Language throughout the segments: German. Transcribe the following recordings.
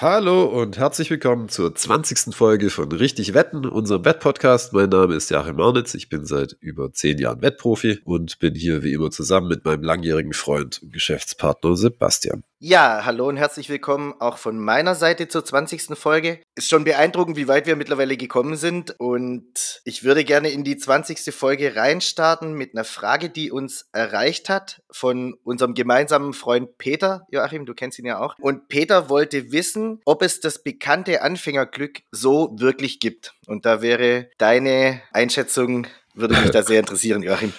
Hallo und herzlich willkommen zur 20. Folge von Richtig Wetten, unserem Wettpodcast. Mein Name ist Joachim Marnitz, ich bin seit über zehn Jahren Wettprofi und bin hier wie immer zusammen mit meinem langjährigen Freund und Geschäftspartner Sebastian. Ja, hallo und herzlich willkommen auch von meiner Seite zur 20. Folge. Ist schon beeindruckend, wie weit wir mittlerweile gekommen sind und ich würde gerne in die 20. Folge reinstarten mit einer Frage, die uns erreicht hat von unserem gemeinsamen Freund Peter. Joachim, du kennst ihn ja auch. Und Peter wollte wissen, ob es das bekannte Anfängerglück so wirklich gibt. Und da wäre deine Einschätzung, würde mich da sehr interessieren, Joachim.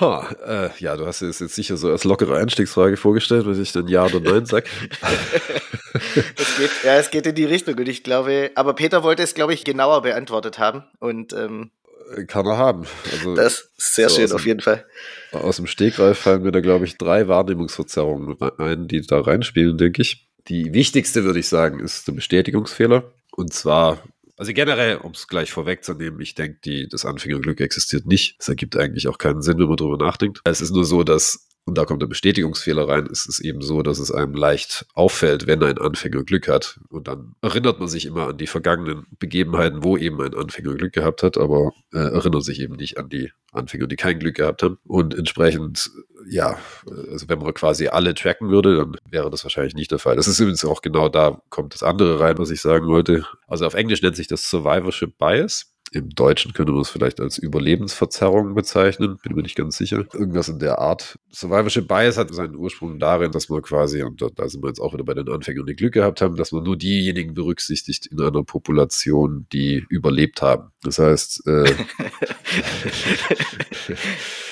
Ha, äh, ja, du hast es jetzt sicher so als lockere Einstiegsfrage vorgestellt, wenn ich dann Ja oder Nein sage. es geht, ja, es geht in die Richtung und ich glaube, aber Peter wollte es, glaube ich, genauer beantwortet haben und ähm, äh, kann er haben. Also, das ist sehr so schön, auf jeden Fall. Aus dem Stegreif fallen mir da, glaube ich, drei Wahrnehmungsverzerrungen ein, die da reinspielen, denke ich. Die wichtigste, würde ich sagen, ist der Bestätigungsfehler. Und zwar also generell, um es gleich vorwegzunehmen, ich denke, das Anfängerglück existiert nicht. Es ergibt eigentlich auch keinen Sinn, wenn man drüber nachdenkt. Es ist nur so, dass und da kommt der Bestätigungsfehler rein, ist es eben so, dass es einem leicht auffällt, wenn ein Anfänger Glück hat. Und dann erinnert man sich immer an die vergangenen Begebenheiten, wo eben ein Anfänger Glück gehabt hat, aber äh, erinnert sich eben nicht an die Anfänger, die kein Glück gehabt haben. Und entsprechend, ja, also wenn man quasi alle tracken würde, dann wäre das wahrscheinlich nicht der Fall. Das ist übrigens auch genau da kommt das andere rein, was ich sagen wollte. Also auf Englisch nennt sich das Survivorship Bias. Im Deutschen könnte man es vielleicht als Überlebensverzerrung bezeichnen, bin mir nicht ganz sicher. Irgendwas in der Art. Survivorship Bias hat seinen Ursprung darin, dass man quasi, und da, sind wir jetzt auch wieder bei den Anfängern, die Glück gehabt haben, dass man nur diejenigen berücksichtigt in einer Population, die überlebt haben. Das heißt, äh,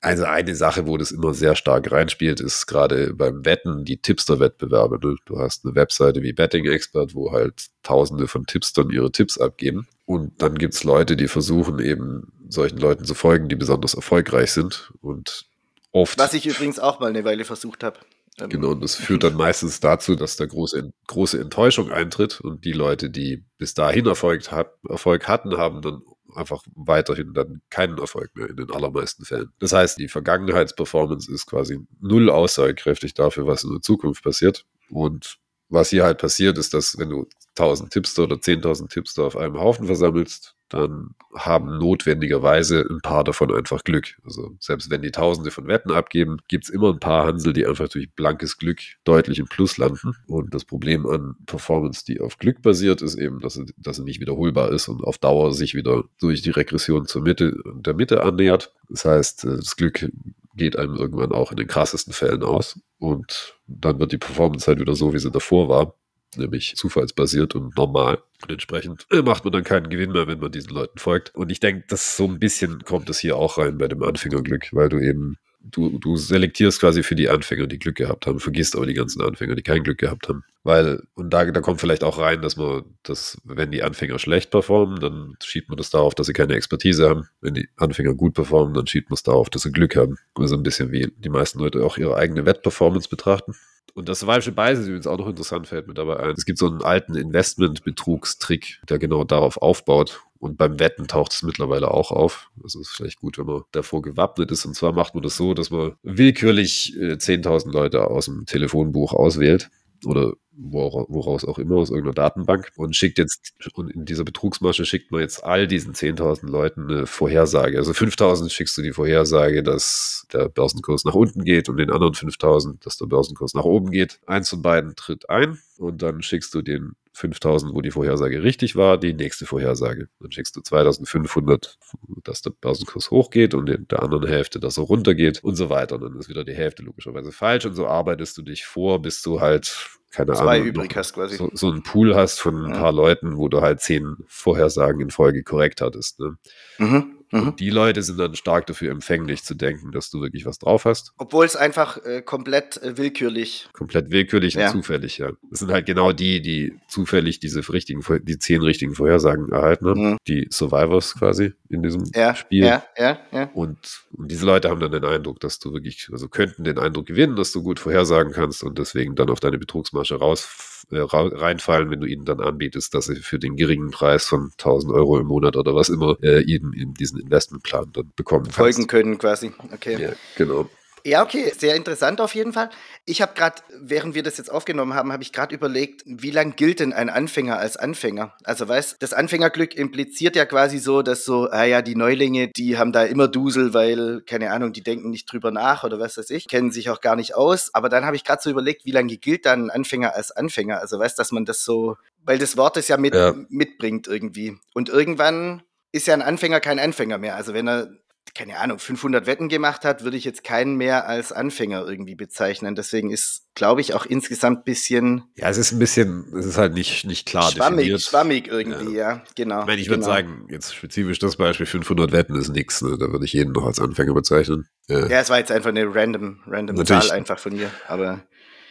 Also eine Sache, wo das immer sehr stark reinspielt, ist gerade beim Wetten die Tipster-Wettbewerbe. Ne? Du hast eine Webseite wie Betting Expert, wo halt tausende von Tipstern ihre Tipps abgeben. Und dann gibt es Leute, die versuchen eben solchen Leuten zu folgen, die besonders erfolgreich sind. Und oft. Was ich übrigens auch mal eine Weile versucht habe. Ähm, genau, und das führt dann meistens dazu, dass da große, große Enttäuschung eintritt und die Leute, die bis dahin Erfolg, Erfolg hatten, haben dann einfach weiterhin dann keinen Erfolg mehr in den allermeisten Fällen. Das heißt, die Vergangenheitsperformance ist quasi null aussagekräftig dafür, was in der Zukunft passiert. Und was hier halt passiert, ist, dass wenn du 1000 Tipster oder 10.000 Tipster auf einem Haufen versammelst, dann haben notwendigerweise ein paar davon einfach Glück. Also selbst wenn die Tausende von Wetten abgeben, gibt es immer ein paar Hansel, die einfach durch blankes Glück deutlich im Plus landen. Und das Problem an Performance, die auf Glück basiert, ist eben, dass sie, dass sie nicht wiederholbar ist und auf Dauer sich wieder durch die Regression zur Mitte der Mitte annähert. Das heißt, äh, das Glück geht einem irgendwann auch in den krassesten Fällen aus. Und dann wird die Performance halt wieder so, wie sie davor war nämlich zufallsbasiert und normal. Und entsprechend äh, macht man dann keinen Gewinn mehr, wenn man diesen Leuten folgt. Und ich denke, dass so ein bisschen kommt es hier auch rein bei dem Anfängerglück, weil du eben du, du selektierst quasi für die Anfänger, die Glück gehabt haben, vergisst aber die ganzen Anfänger, die kein Glück gehabt haben. Weil, und da, da kommt vielleicht auch rein, dass man, dass, wenn die Anfänger schlecht performen, dann schiebt man das darauf, dass sie keine Expertise haben. Wenn die Anfänger gut performen, dann schiebt man es darauf, dass sie Glück haben. Also ein bisschen wie die meisten Leute auch ihre eigene Wettperformance betrachten. Und das Survival Bias ist übrigens auch noch interessant, fällt mir dabei ein. Es gibt so einen alten Investment-Betrugstrick, der genau darauf aufbaut. Und beim Wetten taucht es mittlerweile auch auf. Also ist vielleicht gut, wenn man davor gewappnet ist. Und zwar macht man das so, dass man willkürlich äh, 10.000 Leute aus dem Telefonbuch auswählt oder woraus auch immer, aus irgendeiner Datenbank und schickt jetzt, und in dieser Betrugsmasche schickt man jetzt all diesen 10.000 Leuten eine Vorhersage. Also 5.000 schickst du die Vorhersage, dass der Börsenkurs nach unten geht und den anderen 5.000, dass der Börsenkurs nach oben geht. Eins von beiden tritt ein und dann schickst du den 5000, wo die Vorhersage richtig war, die nächste Vorhersage. Dann schickst du 2500, dass der Börsenkurs hochgeht und in der anderen Hälfte, dass er runtergeht und so weiter. Und dann ist wieder die Hälfte logischerweise falsch und so arbeitest du dich vor, bis du halt keine Zwei Ahnung, übrig hast quasi. So, so einen Pool hast von ein ja. paar Leuten, wo du halt zehn Vorhersagen in Folge korrekt hattest. Ne? Mhm. Mhm. Und die Leute sind dann stark dafür empfänglich zu denken, dass du wirklich was drauf hast. Obwohl es einfach äh, komplett äh, willkürlich. Komplett willkürlich ja. und zufällig, ja. Das sind halt genau die, die zufällig diese richtigen, die zehn richtigen Vorhersagen erhalten haben. Mhm. Die Survivors quasi in diesem ja, Spiel. Ja, ja, ja. Und, und diese Leute haben dann den Eindruck, dass du wirklich, also könnten den Eindruck gewinnen, dass du gut vorhersagen kannst und deswegen dann auf deine Betrugsmasche raus äh, reinfallen, wenn du ihnen dann anbietest, dass sie für den geringen Preis von 1000 Euro im Monat oder was immer äh, ihnen in diesen Investmentplan dann bekommen Folgen kannst. können quasi. Okay. Ja, genau. Ja, okay, sehr interessant auf jeden Fall. Ich habe gerade, während wir das jetzt aufgenommen haben, habe ich gerade überlegt, wie lang gilt denn ein Anfänger als Anfänger? Also weißt, das Anfängerglück impliziert ja quasi so, dass so, ah ja, die Neulinge, die haben da immer Dusel, weil, keine Ahnung, die denken nicht drüber nach oder was weiß ich, kennen sich auch gar nicht aus. Aber dann habe ich gerade so überlegt, wie lange gilt dann ein Anfänger als Anfänger? Also weißt, dass man das so, weil das Wort es ja, mit, ja. mitbringt irgendwie. Und irgendwann ist ja ein Anfänger kein Anfänger mehr. Also wenn er keine Ahnung, 500 Wetten gemacht hat, würde ich jetzt keinen mehr als Anfänger irgendwie bezeichnen. Deswegen ist, glaube ich, auch insgesamt ein bisschen. Ja, es ist ein bisschen, es ist halt nicht, nicht klar schwammig, definiert. Schwammig irgendwie, ja, ja genau. Ich meine, ich würde genau. sagen, jetzt spezifisch das Beispiel 500 Wetten ist nichts, ne? da würde ich jeden noch als Anfänger bezeichnen. Ja, ja es war jetzt einfach eine random, random Zahl einfach von mir, aber.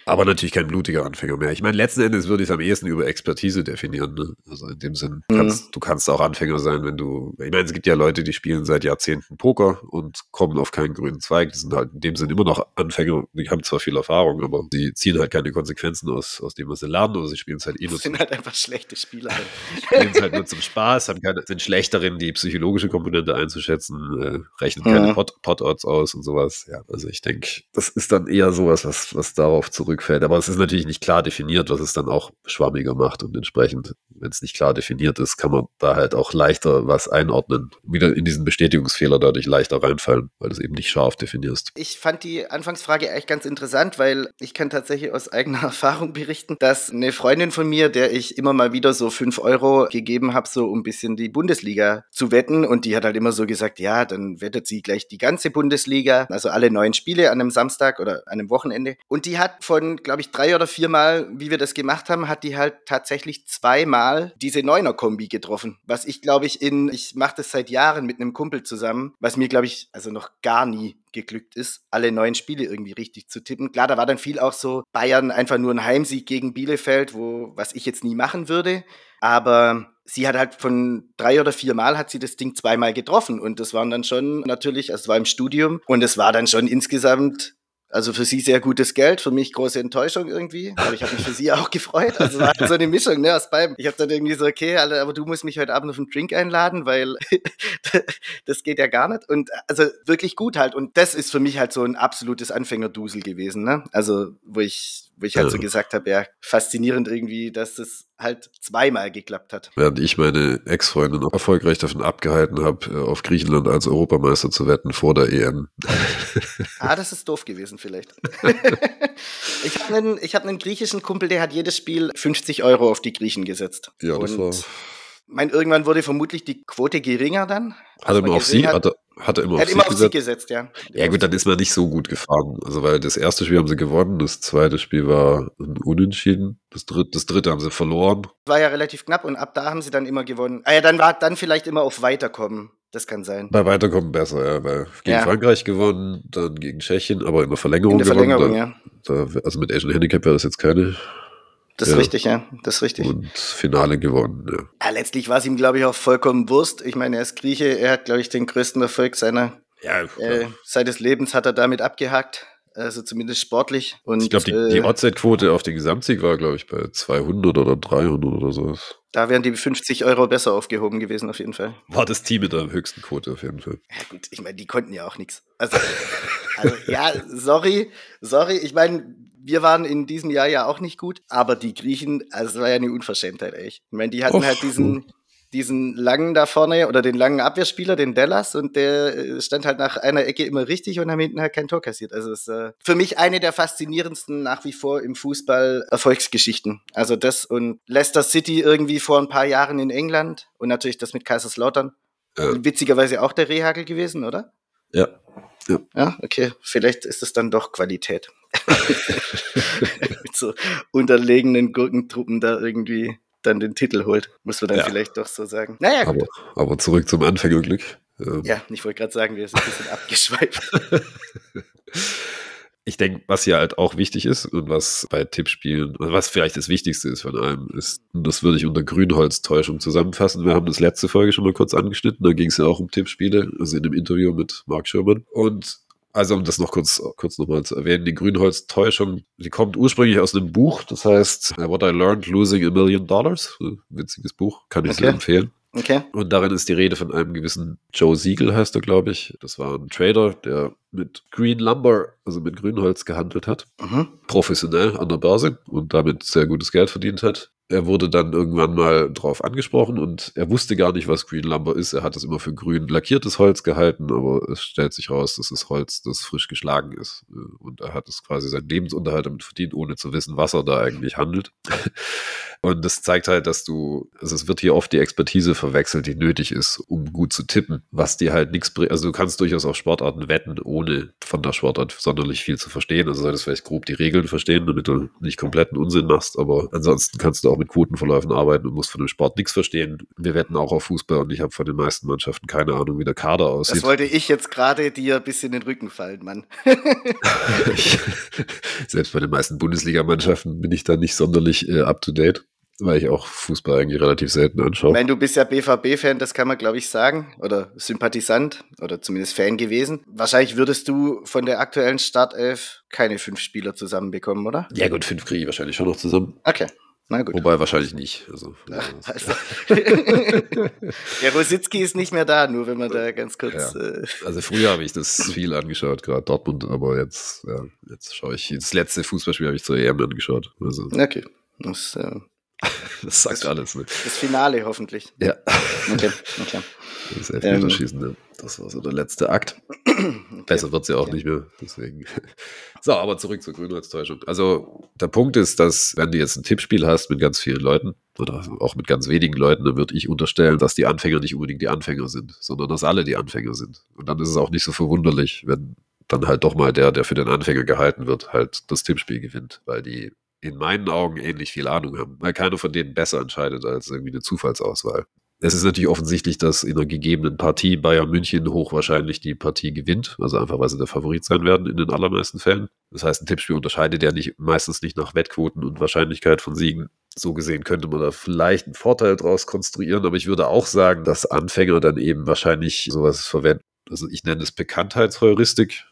Aber natürlich kein blutiger Anfänger mehr. Ich meine, letzten Endes würde ich es am ehesten über Expertise definieren. Ne? Also in dem Sinn, kannst, mhm. du kannst auch Anfänger sein, wenn du. Ich meine, es gibt ja Leute, die spielen seit Jahrzehnten Poker und kommen auf keinen grünen Zweig. Die sind halt in dem Sinn immer noch Anfänger. Die haben zwar viel Erfahrung, aber sie ziehen halt keine Konsequenzen aus, aus dem, was sie lernen, oder sie spielen es halt eh nur. sind halt einfach schlechte Spieler. spielen es halt nur zum Spaß, haben keine, sind schlechter in die psychologische Komponente einzuschätzen, äh, rechnen keine mhm. Pot-Odds aus und sowas. Ja, also ich denke, das ist dann eher sowas, was, was darauf zurückfällt. Aber es ist natürlich natürlich nicht klar definiert, was es dann auch schwammiger macht. Und entsprechend, wenn es nicht klar definiert ist, kann man da halt auch leichter was einordnen. Wieder in diesen Bestätigungsfehler dadurch leichter reinfallen, weil du es eben nicht scharf definierst. Ich fand die Anfangsfrage echt ganz interessant, weil ich kann tatsächlich aus eigener Erfahrung berichten, dass eine Freundin von mir, der ich immer mal wieder so fünf Euro gegeben habe, so um ein bisschen die Bundesliga zu wetten. Und die hat halt immer so gesagt, ja, dann wettet sie gleich die ganze Bundesliga, also alle neun Spiele an einem Samstag oder an einem Wochenende. Und die hat von, glaube ich, drei oder viermal, wie wir das gemacht haben, hat die halt tatsächlich zweimal diese Neuner-Kombi getroffen. Was ich, glaube ich, in, ich mache das seit Jahren mit einem Kumpel zusammen, was mir, glaube ich, also noch gar nie geglückt ist, alle neun Spiele irgendwie richtig zu tippen. Klar, da war dann viel auch so Bayern einfach nur ein Heimsieg gegen Bielefeld, wo, was ich jetzt nie machen würde. Aber sie hat halt von drei oder vier Mal hat sie das Ding zweimal getroffen und das waren dann schon natürlich, also es war im Studium und es war dann schon insgesamt also für sie sehr gutes Geld, für mich große Enttäuschung irgendwie. Aber ich habe mich für sie auch gefreut. Also war so eine Mischung, ne, aus beidem. Ich habe dann irgendwie so, okay, aber du musst mich heute Abend auf einen Drink einladen, weil das geht ja gar nicht. Und also wirklich gut halt. Und das ist für mich halt so ein absolutes Anfängerdusel gewesen, ne? Also, wo ich wo ich halt so gesagt habe, ja, faszinierend irgendwie, dass das halt zweimal geklappt hat. Während ich meine Ex-Freundin erfolgreich davon abgehalten habe, äh, auf Griechenland als Europameister zu wetten vor der EM. ah, das ist doof gewesen vielleicht. ich habe einen, hab einen griechischen Kumpel, der hat jedes Spiel 50 Euro auf die Griechen gesetzt. Ja, das Und war mein, irgendwann wurde vermutlich die Quote geringer dann. Hat er immer auf sie? Hat, hat er immer, er hat auf, immer sie auf sie gesetzt, ja. Ja gut, dann ist man nicht so gut gefahren. Also weil das erste Spiel haben sie gewonnen, das zweite Spiel war ein Unentschieden, das dritte, das dritte haben sie verloren. War ja relativ knapp und ab da haben sie dann immer gewonnen. Ah ja, dann war dann vielleicht immer auf Weiterkommen. Das kann sein. Bei Weiterkommen besser, ja. Weil gegen ja. Frankreich gewonnen, dann gegen Tschechien, aber in der Verlängerung in der Verlängerung, gewonnen. Ja. Da, also mit Asian Handicap wäre das jetzt keine das ist ja. richtig, ja. Das ist richtig. Und Finale gewonnen, ja. ja letztlich war es ihm, glaube ich, auch vollkommen Wurst. Ich meine, er ist Grieche, er hat, glaube ich, den größten Erfolg seiner ja, äh, seines Lebens hat er damit abgehakt. Also zumindest sportlich. Und, ich glaube, die, äh, die Outside-Quote auf den Gesamtsieg war, glaube ich, bei 200 oder 300 oder so. Da wären die 50 Euro besser aufgehoben gewesen, auf jeden Fall. War das Team mit der höchsten Quote, auf jeden Fall. Ja, gut, ich meine, die konnten ja auch nichts. Also, also ja, sorry, sorry. Ich meine, wir waren in diesem Jahr ja auch nicht gut, aber die Griechen, also es war ja eine Unverschämtheit, echt. Ich meine, die hatten Och. halt diesen, diesen langen da vorne oder den langen Abwehrspieler, den Dallas, und der äh, stand halt nach einer Ecke immer richtig und haben hinten halt kein Tor kassiert. Also es ist äh, für mich eine der faszinierendsten nach wie vor im Fußball Erfolgsgeschichten. Also das und Leicester City irgendwie vor ein paar Jahren in England und natürlich das mit Kaiserslautern. Ja. Witzigerweise auch der Rehagel gewesen, oder? Ja. Ja. ja, okay. Vielleicht ist es dann doch Qualität. Mit so unterlegenen Gurkentruppen da irgendwie dann den Titel holt. Muss man dann ja. vielleicht doch so sagen. Naja, gut. Aber, aber zurück zum Anfängerglück. Ähm. Ja, ich wollte gerade sagen, wir sind ein bisschen abgeschweift. ich denke, was hier halt auch wichtig ist und was bei Tippspielen, was vielleicht das Wichtigste ist von allem, ist, und das würde ich unter Grünholztäuschung zusammenfassen. Wir haben das letzte Folge schon mal kurz angeschnitten, da ging es ja auch um Tippspiele, also in dem Interview mit Mark Schirmann. Und also um das noch kurz, kurz nochmal zu erwähnen, die Grünholztäuschung, die kommt ursprünglich aus einem Buch, das heißt What I Learned Losing a Million Dollars. Witziges Buch, kann ich okay. sehr empfehlen. Okay. Und darin ist die Rede von einem gewissen Joe Siegel, heißt er, glaube ich. Das war ein Trader, der mit Green Lumber, also mit Grünholz gehandelt hat. Mhm. Professionell an der Börse und damit sehr gutes Geld verdient hat. Er wurde dann irgendwann mal drauf angesprochen und er wusste gar nicht, was Green Lumber ist. Er hat es immer für grün lackiertes Holz gehalten, aber es stellt sich raus, das ist Holz, das frisch geschlagen ist. Und er hat es quasi seinen Lebensunterhalt damit verdient, ohne zu wissen, was er da eigentlich handelt. Und das zeigt halt, dass du, also es wird hier oft die Expertise verwechselt, die nötig ist, um gut zu tippen, was dir halt nichts bringt. Also du kannst durchaus auf Sportarten wetten, ohne von der Sportart sonderlich viel zu verstehen. Also solltest vielleicht grob die Regeln verstehen, damit du nicht kompletten Unsinn machst, aber ansonsten kannst du auch mit Quotenverläufen arbeiten und musst von dem Sport nichts verstehen. Wir wetten auch auf Fußball und ich habe von den meisten Mannschaften keine Ahnung, wie der Kader aussieht. Das wollte ich jetzt gerade dir ein bisschen in den Rücken fallen, Mann. Selbst bei den meisten Bundesligamannschaften bin ich da nicht sonderlich äh, up to date weil ich auch Fußball eigentlich relativ selten anschaue. Ich meine, du bist ja BVB-Fan, das kann man, glaube ich, sagen. Oder Sympathisant oder zumindest Fan gewesen. Wahrscheinlich würdest du von der aktuellen Startelf keine fünf Spieler zusammenbekommen, oder? Ja, gut, fünf kriege ich wahrscheinlich schon noch zusammen. Okay. Na gut. Wobei wahrscheinlich nicht. Also, also. der Rositzky ist nicht mehr da, nur wenn man da ganz kurz. Ja. Äh also früher habe ich das viel angeschaut, gerade Dortmund, aber jetzt, ja, jetzt schaue ich. Das letzte Fußballspiel habe ich zur EM angeschaut. Also. Okay. Das, äh, das sagt das, alles. Ne? Das Finale hoffentlich. Ja. Okay, okay. Das Elfmeterschießen, ähm, das war so der letzte Akt. Okay. Besser wird es ja auch okay. nicht mehr. Deswegen. So, aber zurück zur Grünholztäuschung. Also der Punkt ist, dass wenn du jetzt ein Tippspiel hast mit ganz vielen Leuten oder auch mit ganz wenigen Leuten, dann würde ich unterstellen, dass die Anfänger nicht unbedingt die Anfänger sind, sondern dass alle die Anfänger sind. Und dann ist es auch nicht so verwunderlich, wenn dann halt doch mal der, der für den Anfänger gehalten wird, halt das Tippspiel gewinnt, weil die in meinen Augen ähnlich viel Ahnung haben, weil keiner von denen besser entscheidet als irgendwie eine Zufallsauswahl. Es ist natürlich offensichtlich, dass in einer gegebenen Partie Bayern München hochwahrscheinlich die Partie gewinnt, also einfach weil sie der Favorit sein werden in den allermeisten Fällen. Das heißt, ein Tippspiel unterscheidet ja nicht, meistens nicht nach Wettquoten und Wahrscheinlichkeit von Siegen. So gesehen könnte man da vielleicht einen Vorteil draus konstruieren, aber ich würde auch sagen, dass Anfänger dann eben wahrscheinlich sowas verwenden. Also ich nenne es Bekanntheitsheuristik,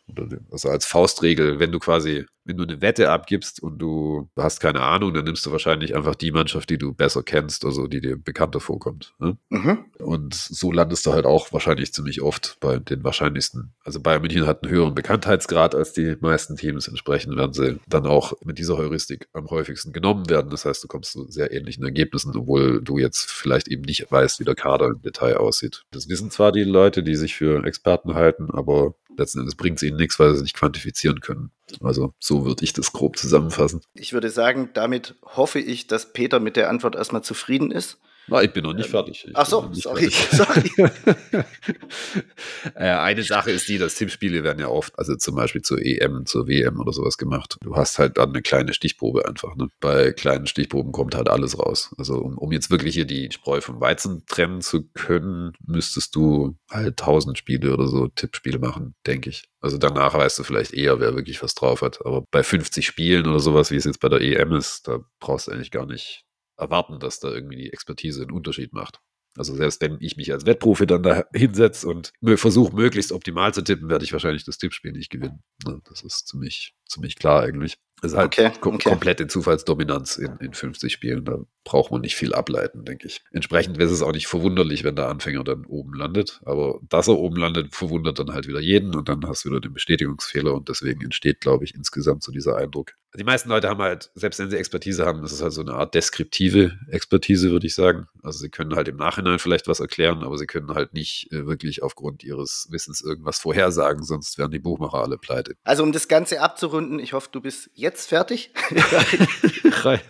also als Faustregel, wenn du quasi wenn du eine Wette abgibst und du hast keine Ahnung, dann nimmst du wahrscheinlich einfach die Mannschaft, die du besser kennst, also die dir bekannter vorkommt. Ne? Mhm. Und so landest du halt auch wahrscheinlich ziemlich oft bei den wahrscheinlichsten. Also Bayern München hat einen höheren Bekanntheitsgrad als die meisten Teams. Entsprechend werden sie dann auch mit dieser Heuristik am häufigsten genommen werden. Das heißt, du kommst zu sehr ähnlichen Ergebnissen, obwohl du jetzt vielleicht eben nicht weißt, wie der Kader im Detail aussieht. Das wissen zwar die Leute, die sich für Experten halten, aber letzten Endes bringt es ihnen nichts, weil sie es nicht quantifizieren können. Also so würde ich das grob zusammenfassen. Ich würde sagen, damit hoffe ich, dass Peter mit der Antwort erstmal zufrieden ist. Na, ich bin noch nicht ähm, fertig. Ich Ach so, sorry. sorry. äh, eine Sache ist die, dass Tippspiele werden ja oft, also zum Beispiel zur EM, zur WM oder sowas gemacht. Du hast halt dann eine kleine Stichprobe einfach. Ne? Bei kleinen Stichproben kommt halt alles raus. Also um, um jetzt wirklich hier die Spreu vom Weizen trennen zu können, müsstest du halt tausend Spiele oder so Tippspiele machen, denke ich. Also danach weißt du vielleicht eher, wer wirklich was drauf hat. Aber bei 50 Spielen oder sowas, wie es jetzt bei der EM ist, da brauchst du eigentlich gar nicht erwarten, dass da irgendwie die Expertise einen Unterschied macht. Also selbst wenn ich mich als Wettprofi dann da hinsetze und versuche, möglichst optimal zu tippen, werde ich wahrscheinlich das Tippspiel nicht gewinnen. Ne, das ist ziemlich, ziemlich klar eigentlich. Es ist halt okay, okay. komplett in Zufallsdominanz in, in 50 Spielen. Da braucht man nicht viel ableiten, denke ich. Entsprechend wäre es auch nicht verwunderlich, wenn der Anfänger dann oben landet. Aber dass er oben landet, verwundert dann halt wieder jeden und dann hast du wieder den Bestätigungsfehler und deswegen entsteht, glaube ich, insgesamt so dieser Eindruck. Die meisten Leute haben halt, selbst wenn sie Expertise haben, ist es halt so eine Art deskriptive Expertise, würde ich sagen. Also sie können halt im Nachhinein vielleicht was erklären, aber sie können halt nicht äh, wirklich aufgrund ihres Wissens irgendwas vorhersagen, sonst wären die Buchmacher alle pleite. Also um das Ganze abzurunden, ich hoffe, du bist jetzt fertig.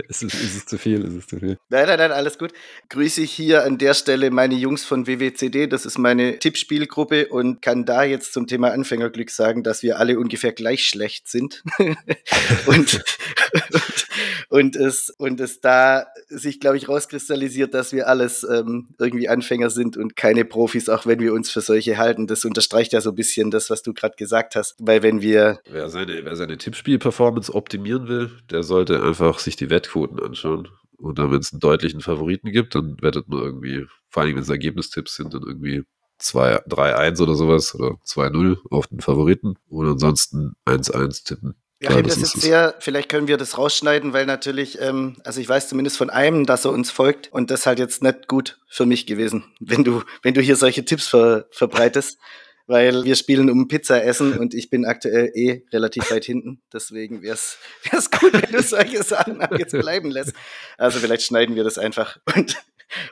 ist, es, ist es zu viel? Ist es zu viel? Nein, nein, nein, alles gut. Grüße ich hier an der Stelle meine Jungs von WWCD. Das ist meine Tippspielgruppe und kann da jetzt zum Thema Anfängerglück sagen, dass wir alle ungefähr gleich schlecht sind. und, und, es, und es da sich, glaube ich, rauskristallisiert, dass wir alles ähm, irgendwie Anfänger sind und keine Profis, auch wenn wir uns für solche halten. Das unterstreicht ja so ein bisschen das, was du gerade gesagt hast. Weil wenn wir. Wer seine, wer seine Tippspiel-Performance optimieren will, der sollte einfach sich die Wettquoten anschauen. Und dann, wenn es einen deutlichen Favoriten gibt, dann wettet man irgendwie, vor allem wenn es Ergebnistipps sind, dann irgendwie 3-1 oder sowas oder 2-0 auf den Favoriten und ansonsten 1-1 tippen. Wir haben das, das jetzt sehr, vielleicht können wir das rausschneiden, weil natürlich, ähm, also ich weiß zumindest von einem, dass er uns folgt und das halt jetzt nicht gut für mich gewesen, wenn du, wenn du hier solche Tipps ver, verbreitest weil wir spielen um Pizza essen und ich bin aktuell eh relativ weit hinten. Deswegen wäre es gut, wenn du solche Sachen ab jetzt bleiben lässt. Also vielleicht schneiden wir das einfach und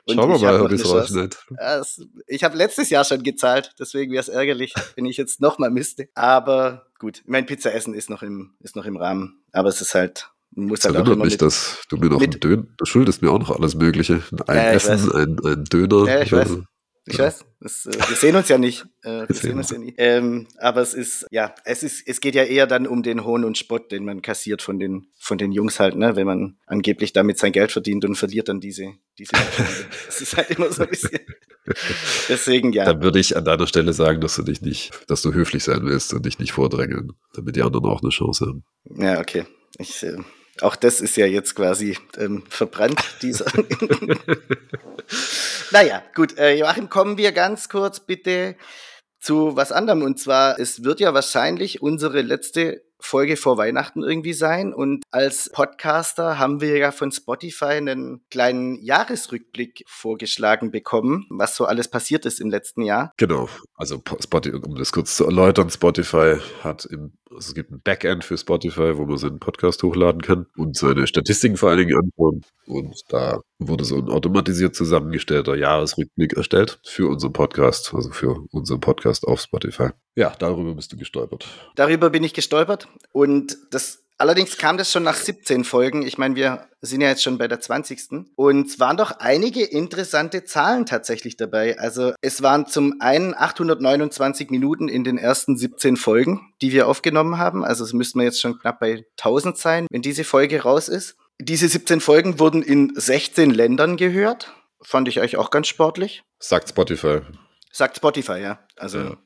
und Schauen wir mal, ob es rausschneidet. Ich habe letztes Jahr schon gezahlt, deswegen wäre es ärgerlich, wenn ich jetzt nochmal müsste. Aber gut, mein Pizza essen ist noch im, ist noch im Rahmen. Aber es ist halt, muss halt auch mich, dass du mir noch einen Döner, du schuldest mir auch noch alles Mögliche. Ein ja, Essen, ein, ein Döner. Ja, ich weiß. Ich weiß, das, äh, wir sehen uns ja nicht. Äh, wir sehen uns ja nie. Ähm, aber es ist, ja, es ist, es geht ja eher dann um den Hohn und Spott, den man kassiert von den, von den Jungs halt, ne, wenn man angeblich damit sein Geld verdient und verliert dann diese, diese. das ist halt immer so ein bisschen. Deswegen, ja. Dann würde ich an deiner Stelle sagen, dass du dich nicht, dass du höflich sein willst und dich nicht vordrängeln, damit die anderen auch eine Chance haben. Ja, okay. Ich, äh, auch das ist ja jetzt quasi ähm, verbrannt, dieser. naja, gut. Äh, Joachim, kommen wir ganz kurz bitte zu was anderem. Und zwar, es wird ja wahrscheinlich unsere letzte Folge vor Weihnachten irgendwie sein. Und als Podcaster haben wir ja von Spotify einen kleinen Jahresrückblick vorgeschlagen bekommen, was so alles passiert ist im letzten Jahr. Genau. Also Spotify, um das kurz zu erläutern, Spotify hat im also es gibt ein Backend für Spotify, wo man seinen Podcast hochladen kann und seine Statistiken vor allen Dingen anschauen. Und da wurde so ein automatisiert zusammengestellter Jahresrückblick erstellt für unseren Podcast, also für unseren Podcast auf Spotify. Ja, darüber bist du gestolpert. Darüber bin ich gestolpert und das Allerdings kam das schon nach 17 Folgen. Ich meine, wir sind ja jetzt schon bei der 20. Und es waren doch einige interessante Zahlen tatsächlich dabei. Also es waren zum einen 829 Minuten in den ersten 17 Folgen, die wir aufgenommen haben. Also es müssten wir jetzt schon knapp bei 1000 sein, wenn diese Folge raus ist. Diese 17 Folgen wurden in 16 Ländern gehört. Fand ich euch auch ganz sportlich. Sagt Spotify. Sagt Spotify, ja. Also ja.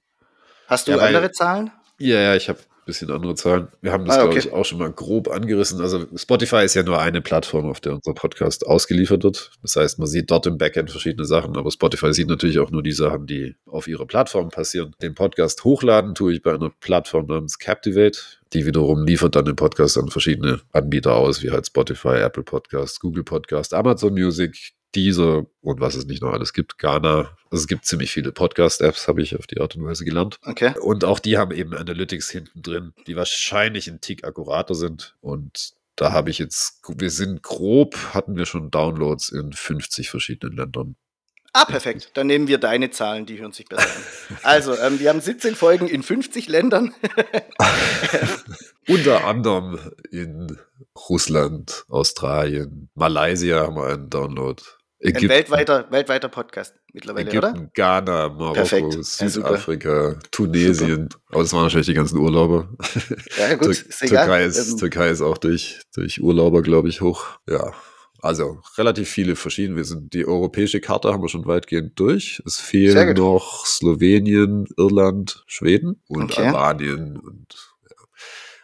hast du ja, andere Zahlen? Ja, ja, ich habe bisschen andere Zahlen. Wir haben das, ah, okay. glaube ich, auch schon mal grob angerissen. Also Spotify ist ja nur eine Plattform, auf der unser Podcast ausgeliefert wird. Das heißt, man sieht dort im Backend verschiedene Sachen, aber Spotify sieht natürlich auch nur die Sachen, die auf ihrer Plattform passieren. Den Podcast hochladen tue ich bei einer Plattform namens Captivate. Die wiederum liefert dann den Podcast an verschiedene Anbieter aus, wie halt Spotify, Apple Podcast, Google Podcast, Amazon Music, dieser und was es nicht noch alles gibt, Ghana. Also es gibt ziemlich viele Podcast-Apps, habe ich auf die Art und Weise gelernt. Okay. Und auch die haben eben Analytics hinten drin, die wahrscheinlich ein Tick akkurater sind. Und da habe ich jetzt, wir sind grob, hatten wir schon Downloads in 50 verschiedenen Ländern. Ah, perfekt. Dann nehmen wir deine Zahlen, die hören sich besser an. Also, ähm, wir haben 17 Folgen in 50 Ländern. Unter anderem in Russland, Australien, Malaysia haben wir einen Download. Ägypten, Ein weltweiter, weltweiter Podcast mittlerweile, Ägypten, oder? Ghana, Marokko, Perfekt. Südafrika, ja, Tunesien. Super. Aber das waren wahrscheinlich die ganzen Urlauber. Ja, gut, ist Türkei, ist, ähm, Türkei ist auch durch, durch Urlauber, glaube ich, hoch. Ja, also relativ viele verschiedene. Wir sind die europäische Karte haben wir schon weitgehend durch. Es fehlen noch Slowenien, Irland, Schweden und okay. Albanien und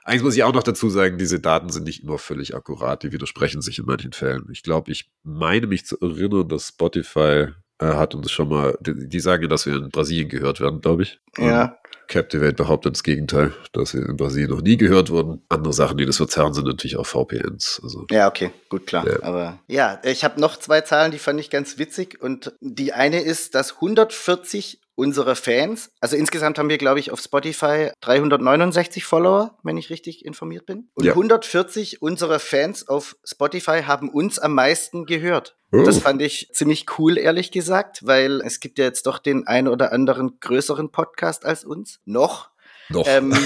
eigentlich muss ich auch noch dazu sagen, diese Daten sind nicht immer völlig akkurat, die widersprechen sich in manchen Fällen. Ich glaube, ich meine mich zu erinnern, dass Spotify äh, hat uns schon mal, die, die, sagen ja, dass wir in Brasilien gehört werden, glaube ich. Ja. Captivate behauptet das Gegenteil, dass wir in Brasilien noch nie gehört wurden. Andere Sachen, die das verzerren, sind natürlich auch VPNs. Also, ja, okay, gut, klar. Ja. Aber ja, ich habe noch zwei Zahlen, die fand ich ganz witzig. Und die eine ist, dass 140 unserer Fans. Also insgesamt haben wir, glaube ich, auf Spotify 369 Follower, wenn ich richtig informiert bin. Und ja. 140 unserer Fans auf Spotify haben uns am meisten gehört. Oh. Das fand ich ziemlich cool, ehrlich gesagt, weil es gibt ja jetzt doch den ein oder anderen größeren Podcast als uns. Noch. Noch. Ähm,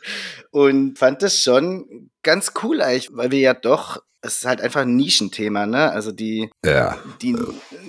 und fand das schon ganz cool eigentlich, weil wir ja doch es ist halt einfach ein Nischenthema, ne? Also die, ja. die,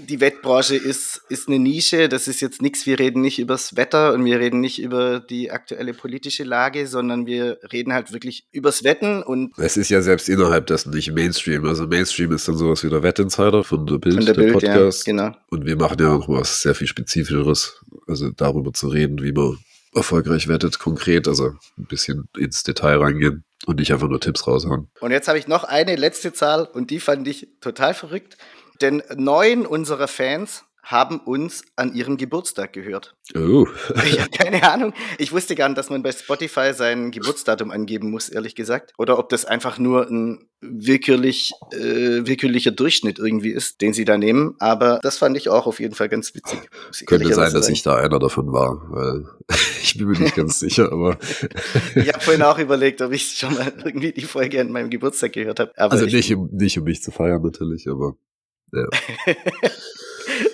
die Wettbranche ist, ist eine Nische. Das ist jetzt nichts, wir reden nicht übers Wetter und wir reden nicht über die aktuelle politische Lage, sondern wir reden halt wirklich übers Wetten und. Es ist ja selbst innerhalb dessen nicht Mainstream. Also Mainstream ist dann sowas wie der Wettinsider von der Bild, von der, der Bild, Podcast. Ja, genau. Und wir machen ja noch was sehr viel Spezifischeres. Also darüber zu reden, wie man erfolgreich wettet, konkret, also ein bisschen ins Detail reingehen. Und nicht einfach nur Tipps raushauen. Und jetzt habe ich noch eine letzte Zahl und die fand ich total verrückt. Denn neun unserer Fans haben uns an ihrem Geburtstag gehört. Oh. Ich habe keine Ahnung. Ich wusste gar nicht, dass man bei Spotify sein Geburtsdatum angeben muss, ehrlich gesagt. Oder ob das einfach nur ein willkürlich, äh, willkürlicher Durchschnitt irgendwie ist, den sie da nehmen. Aber das fand ich auch auf jeden Fall ganz witzig. Könnte sein, dass ich da einer davon war, weil ich bin mir nicht ganz sicher, aber. ich habe vorhin auch überlegt, ob ich schon mal irgendwie die Folge an meinem Geburtstag gehört habe. Also nicht um, nicht um mich zu feiern natürlich, aber ja.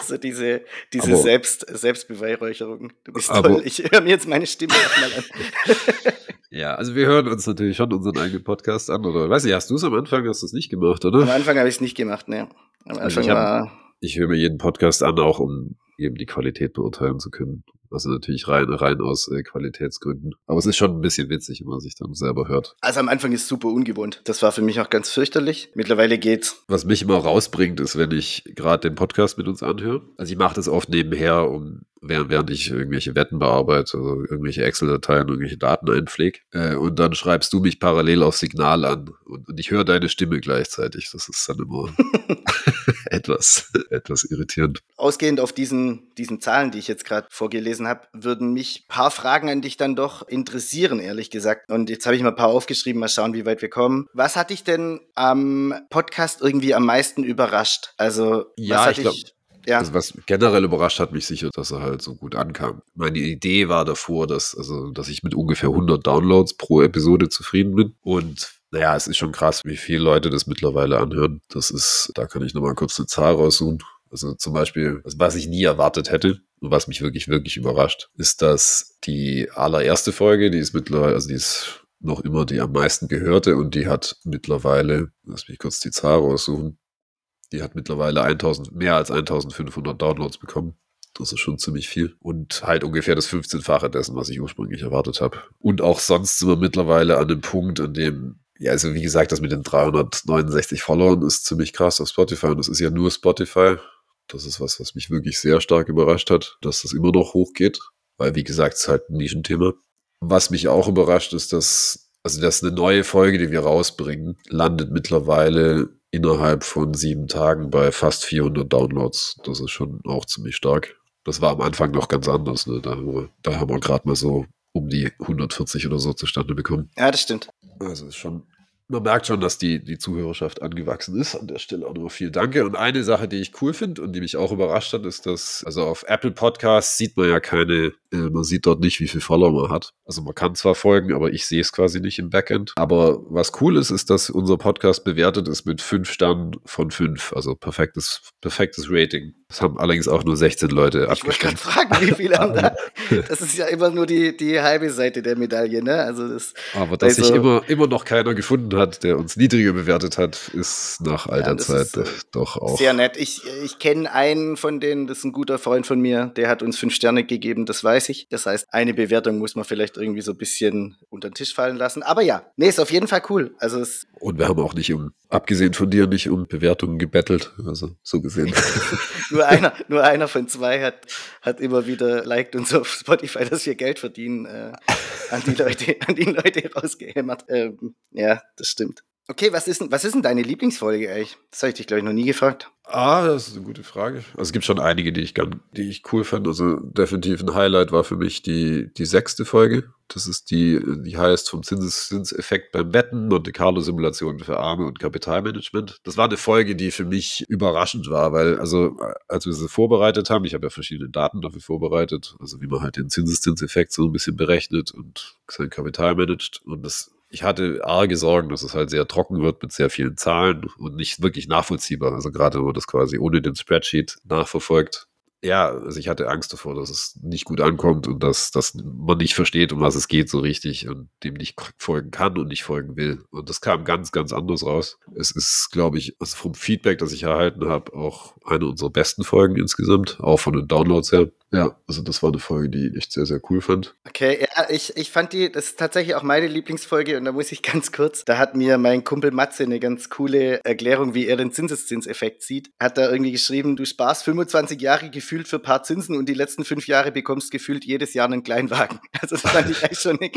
So diese, diese Selbst, Selbstbeweihräucherung. Du bist aber, toll. Ich höre mir jetzt meine Stimme mal an. ja, also wir hören uns natürlich schon unseren eigenen Podcast an, oder weiß ich, hast du es am Anfang, hast du es nicht gemacht, oder? Am Anfang habe ich es nicht gemacht, ne. Am also Anfang also ich war. ich höre mir jeden Podcast an, auch um eben die Qualität beurteilen zu können. Also natürlich rein, rein aus äh, Qualitätsgründen. Aber es ist schon ein bisschen witzig, wenn man sich dann selber hört. Also am Anfang ist super ungewohnt. Das war für mich auch ganz fürchterlich. Mittlerweile geht's. Was mich immer rausbringt, ist, wenn ich gerade den Podcast mit uns anhöre. Also ich mache das oft nebenher, um während, während ich irgendwelche Wetten bearbeite, also irgendwelche Excel-Dateien, irgendwelche Daten einpflege. Äh, und dann schreibst du mich parallel auf Signal an und, und ich höre deine Stimme gleichzeitig. Das ist dann immer etwas, etwas irritierend. Ausgehend auf diesen, diesen Zahlen, die ich jetzt gerade vorgelesen habe, würden mich ein paar Fragen an dich dann doch interessieren, ehrlich gesagt. Und jetzt habe ich mal ein paar aufgeschrieben, mal schauen, wie weit wir kommen. Was hat dich denn am Podcast irgendwie am meisten überrascht? Also, ja, was hat ich glaube, ja. Also was generell überrascht hat mich sicher, dass er halt so gut ankam. Meine Idee war davor, dass, also, dass ich mit ungefähr 100 Downloads pro Episode zufrieden bin. Und naja, es ist schon krass, wie viele Leute das mittlerweile anhören. Das ist, da kann ich nochmal kurz eine Zahl raussuchen. Also zum Beispiel, also was ich nie erwartet hätte und was mich wirklich, wirklich überrascht, ist, dass die allererste Folge, die ist mittlerweile, also die ist noch immer die am meisten gehörte und die hat mittlerweile, lass mich kurz die Zahl raussuchen, die hat mittlerweile 1000, mehr als 1500 Downloads bekommen. Das ist schon ziemlich viel. Und halt ungefähr das 15-fache dessen, was ich ursprünglich erwartet habe. Und auch sonst sind wir mittlerweile an dem Punkt, an dem, ja, also wie gesagt, das mit den 369 Followern ist ziemlich krass auf Spotify. Und das ist ja nur Spotify. Das ist was, was mich wirklich sehr stark überrascht hat, dass das immer noch hochgeht. Weil, wie gesagt, es ist halt ein Nischenthema. Was mich auch überrascht, ist, dass, also das ist eine neue Folge, die wir rausbringen, landet mittlerweile innerhalb von sieben Tagen bei fast 400 Downloads. Das ist schon auch ziemlich stark. Das war am Anfang noch ganz anders. Ne? Da haben wir, da haben wir gerade mal so um die 140 oder so zustande bekommen. Ja, das stimmt. Also ist schon man merkt schon, dass die, die Zuhörerschaft angewachsen ist. An der Stelle auch nochmal viel Danke. Und eine Sache, die ich cool finde und die mich auch überrascht hat, ist, dass, also auf Apple Podcasts sieht man ja keine, man sieht dort nicht, wie viel Follower man hat. Also man kann zwar folgen, aber ich sehe es quasi nicht im Backend. Aber was cool ist, ist, dass unser Podcast bewertet ist mit fünf Sternen von fünf. Also perfektes, perfektes Rating. Das haben allerdings auch nur 16 Leute Ich wollte gerade fragen, wie viele haben da? Das ist ja immer nur die, die halbe Seite der Medaille, ne? Also das, aber dass sich immer, immer noch keiner gefunden hat, der uns niedriger bewertet hat, ist nach all der ja, Zeit ist, doch auch. Sehr nett. Ich, ich kenne einen von denen, das ist ein guter Freund von mir, der hat uns fünf Sterne gegeben, das weiß ich. Das heißt, eine Bewertung muss man vielleicht irgendwie so ein bisschen unter den Tisch fallen lassen. Aber ja, nee, ist auf jeden Fall cool. Also es Und wir haben auch nicht um, abgesehen von dir, nicht um Bewertungen gebettelt. Also so gesehen. nur einer, nur einer von zwei hat, hat immer wieder liked uns auf Spotify, dass wir Geld verdienen, äh, an die Leute, an die Leute rausgehämmert. Ähm, ja, das stimmt. Okay, was ist, denn, was ist denn deine Lieblingsfolge eigentlich? Das habe ich dich, glaube ich, noch nie gefragt. Ah, das ist eine gute Frage. Also es gibt schon einige, die ich, gern, die ich cool fand. Also definitiv ein Highlight war für mich die, die sechste Folge. Das ist die, die heißt vom Zinseszinseffekt beim Wetten, Monte Carlo Simulationen für Arme und Kapitalmanagement. Das war eine Folge, die für mich überraschend war, weil also als wir sie vorbereitet haben, ich habe ja verschiedene Daten dafür vorbereitet, also wie man halt den Zinseszinseffekt so ein bisschen berechnet und sein Kapital managt und das ich hatte arge Sorgen, dass es halt sehr trocken wird mit sehr vielen Zahlen und nicht wirklich nachvollziehbar. Also gerade wenn man das quasi ohne den Spreadsheet nachverfolgt. Ja, also ich hatte Angst davor, dass es nicht gut ankommt und dass, dass man nicht versteht, um was es geht so richtig und dem nicht folgen kann und nicht folgen will. Und das kam ganz, ganz anders raus. Es ist, glaube ich, also vom Feedback, das ich erhalten habe, auch eine unserer besten Folgen insgesamt, auch von den Downloads her. Ja, also das war eine Folge, die ich sehr, sehr cool fand. Okay, ja, ich, ich fand die, das ist tatsächlich auch meine Lieblingsfolge und da muss ich ganz kurz, da hat mir mein Kumpel Matze eine ganz coole Erklärung, wie er den Zinseszinseffekt sieht. Hat da irgendwie geschrieben, du sparst 25 Jahre gefühlt für ein paar Zinsen und die letzten fünf Jahre bekommst gefühlt jedes Jahr einen Kleinwagen. Also das fand ich eigentlich schon eine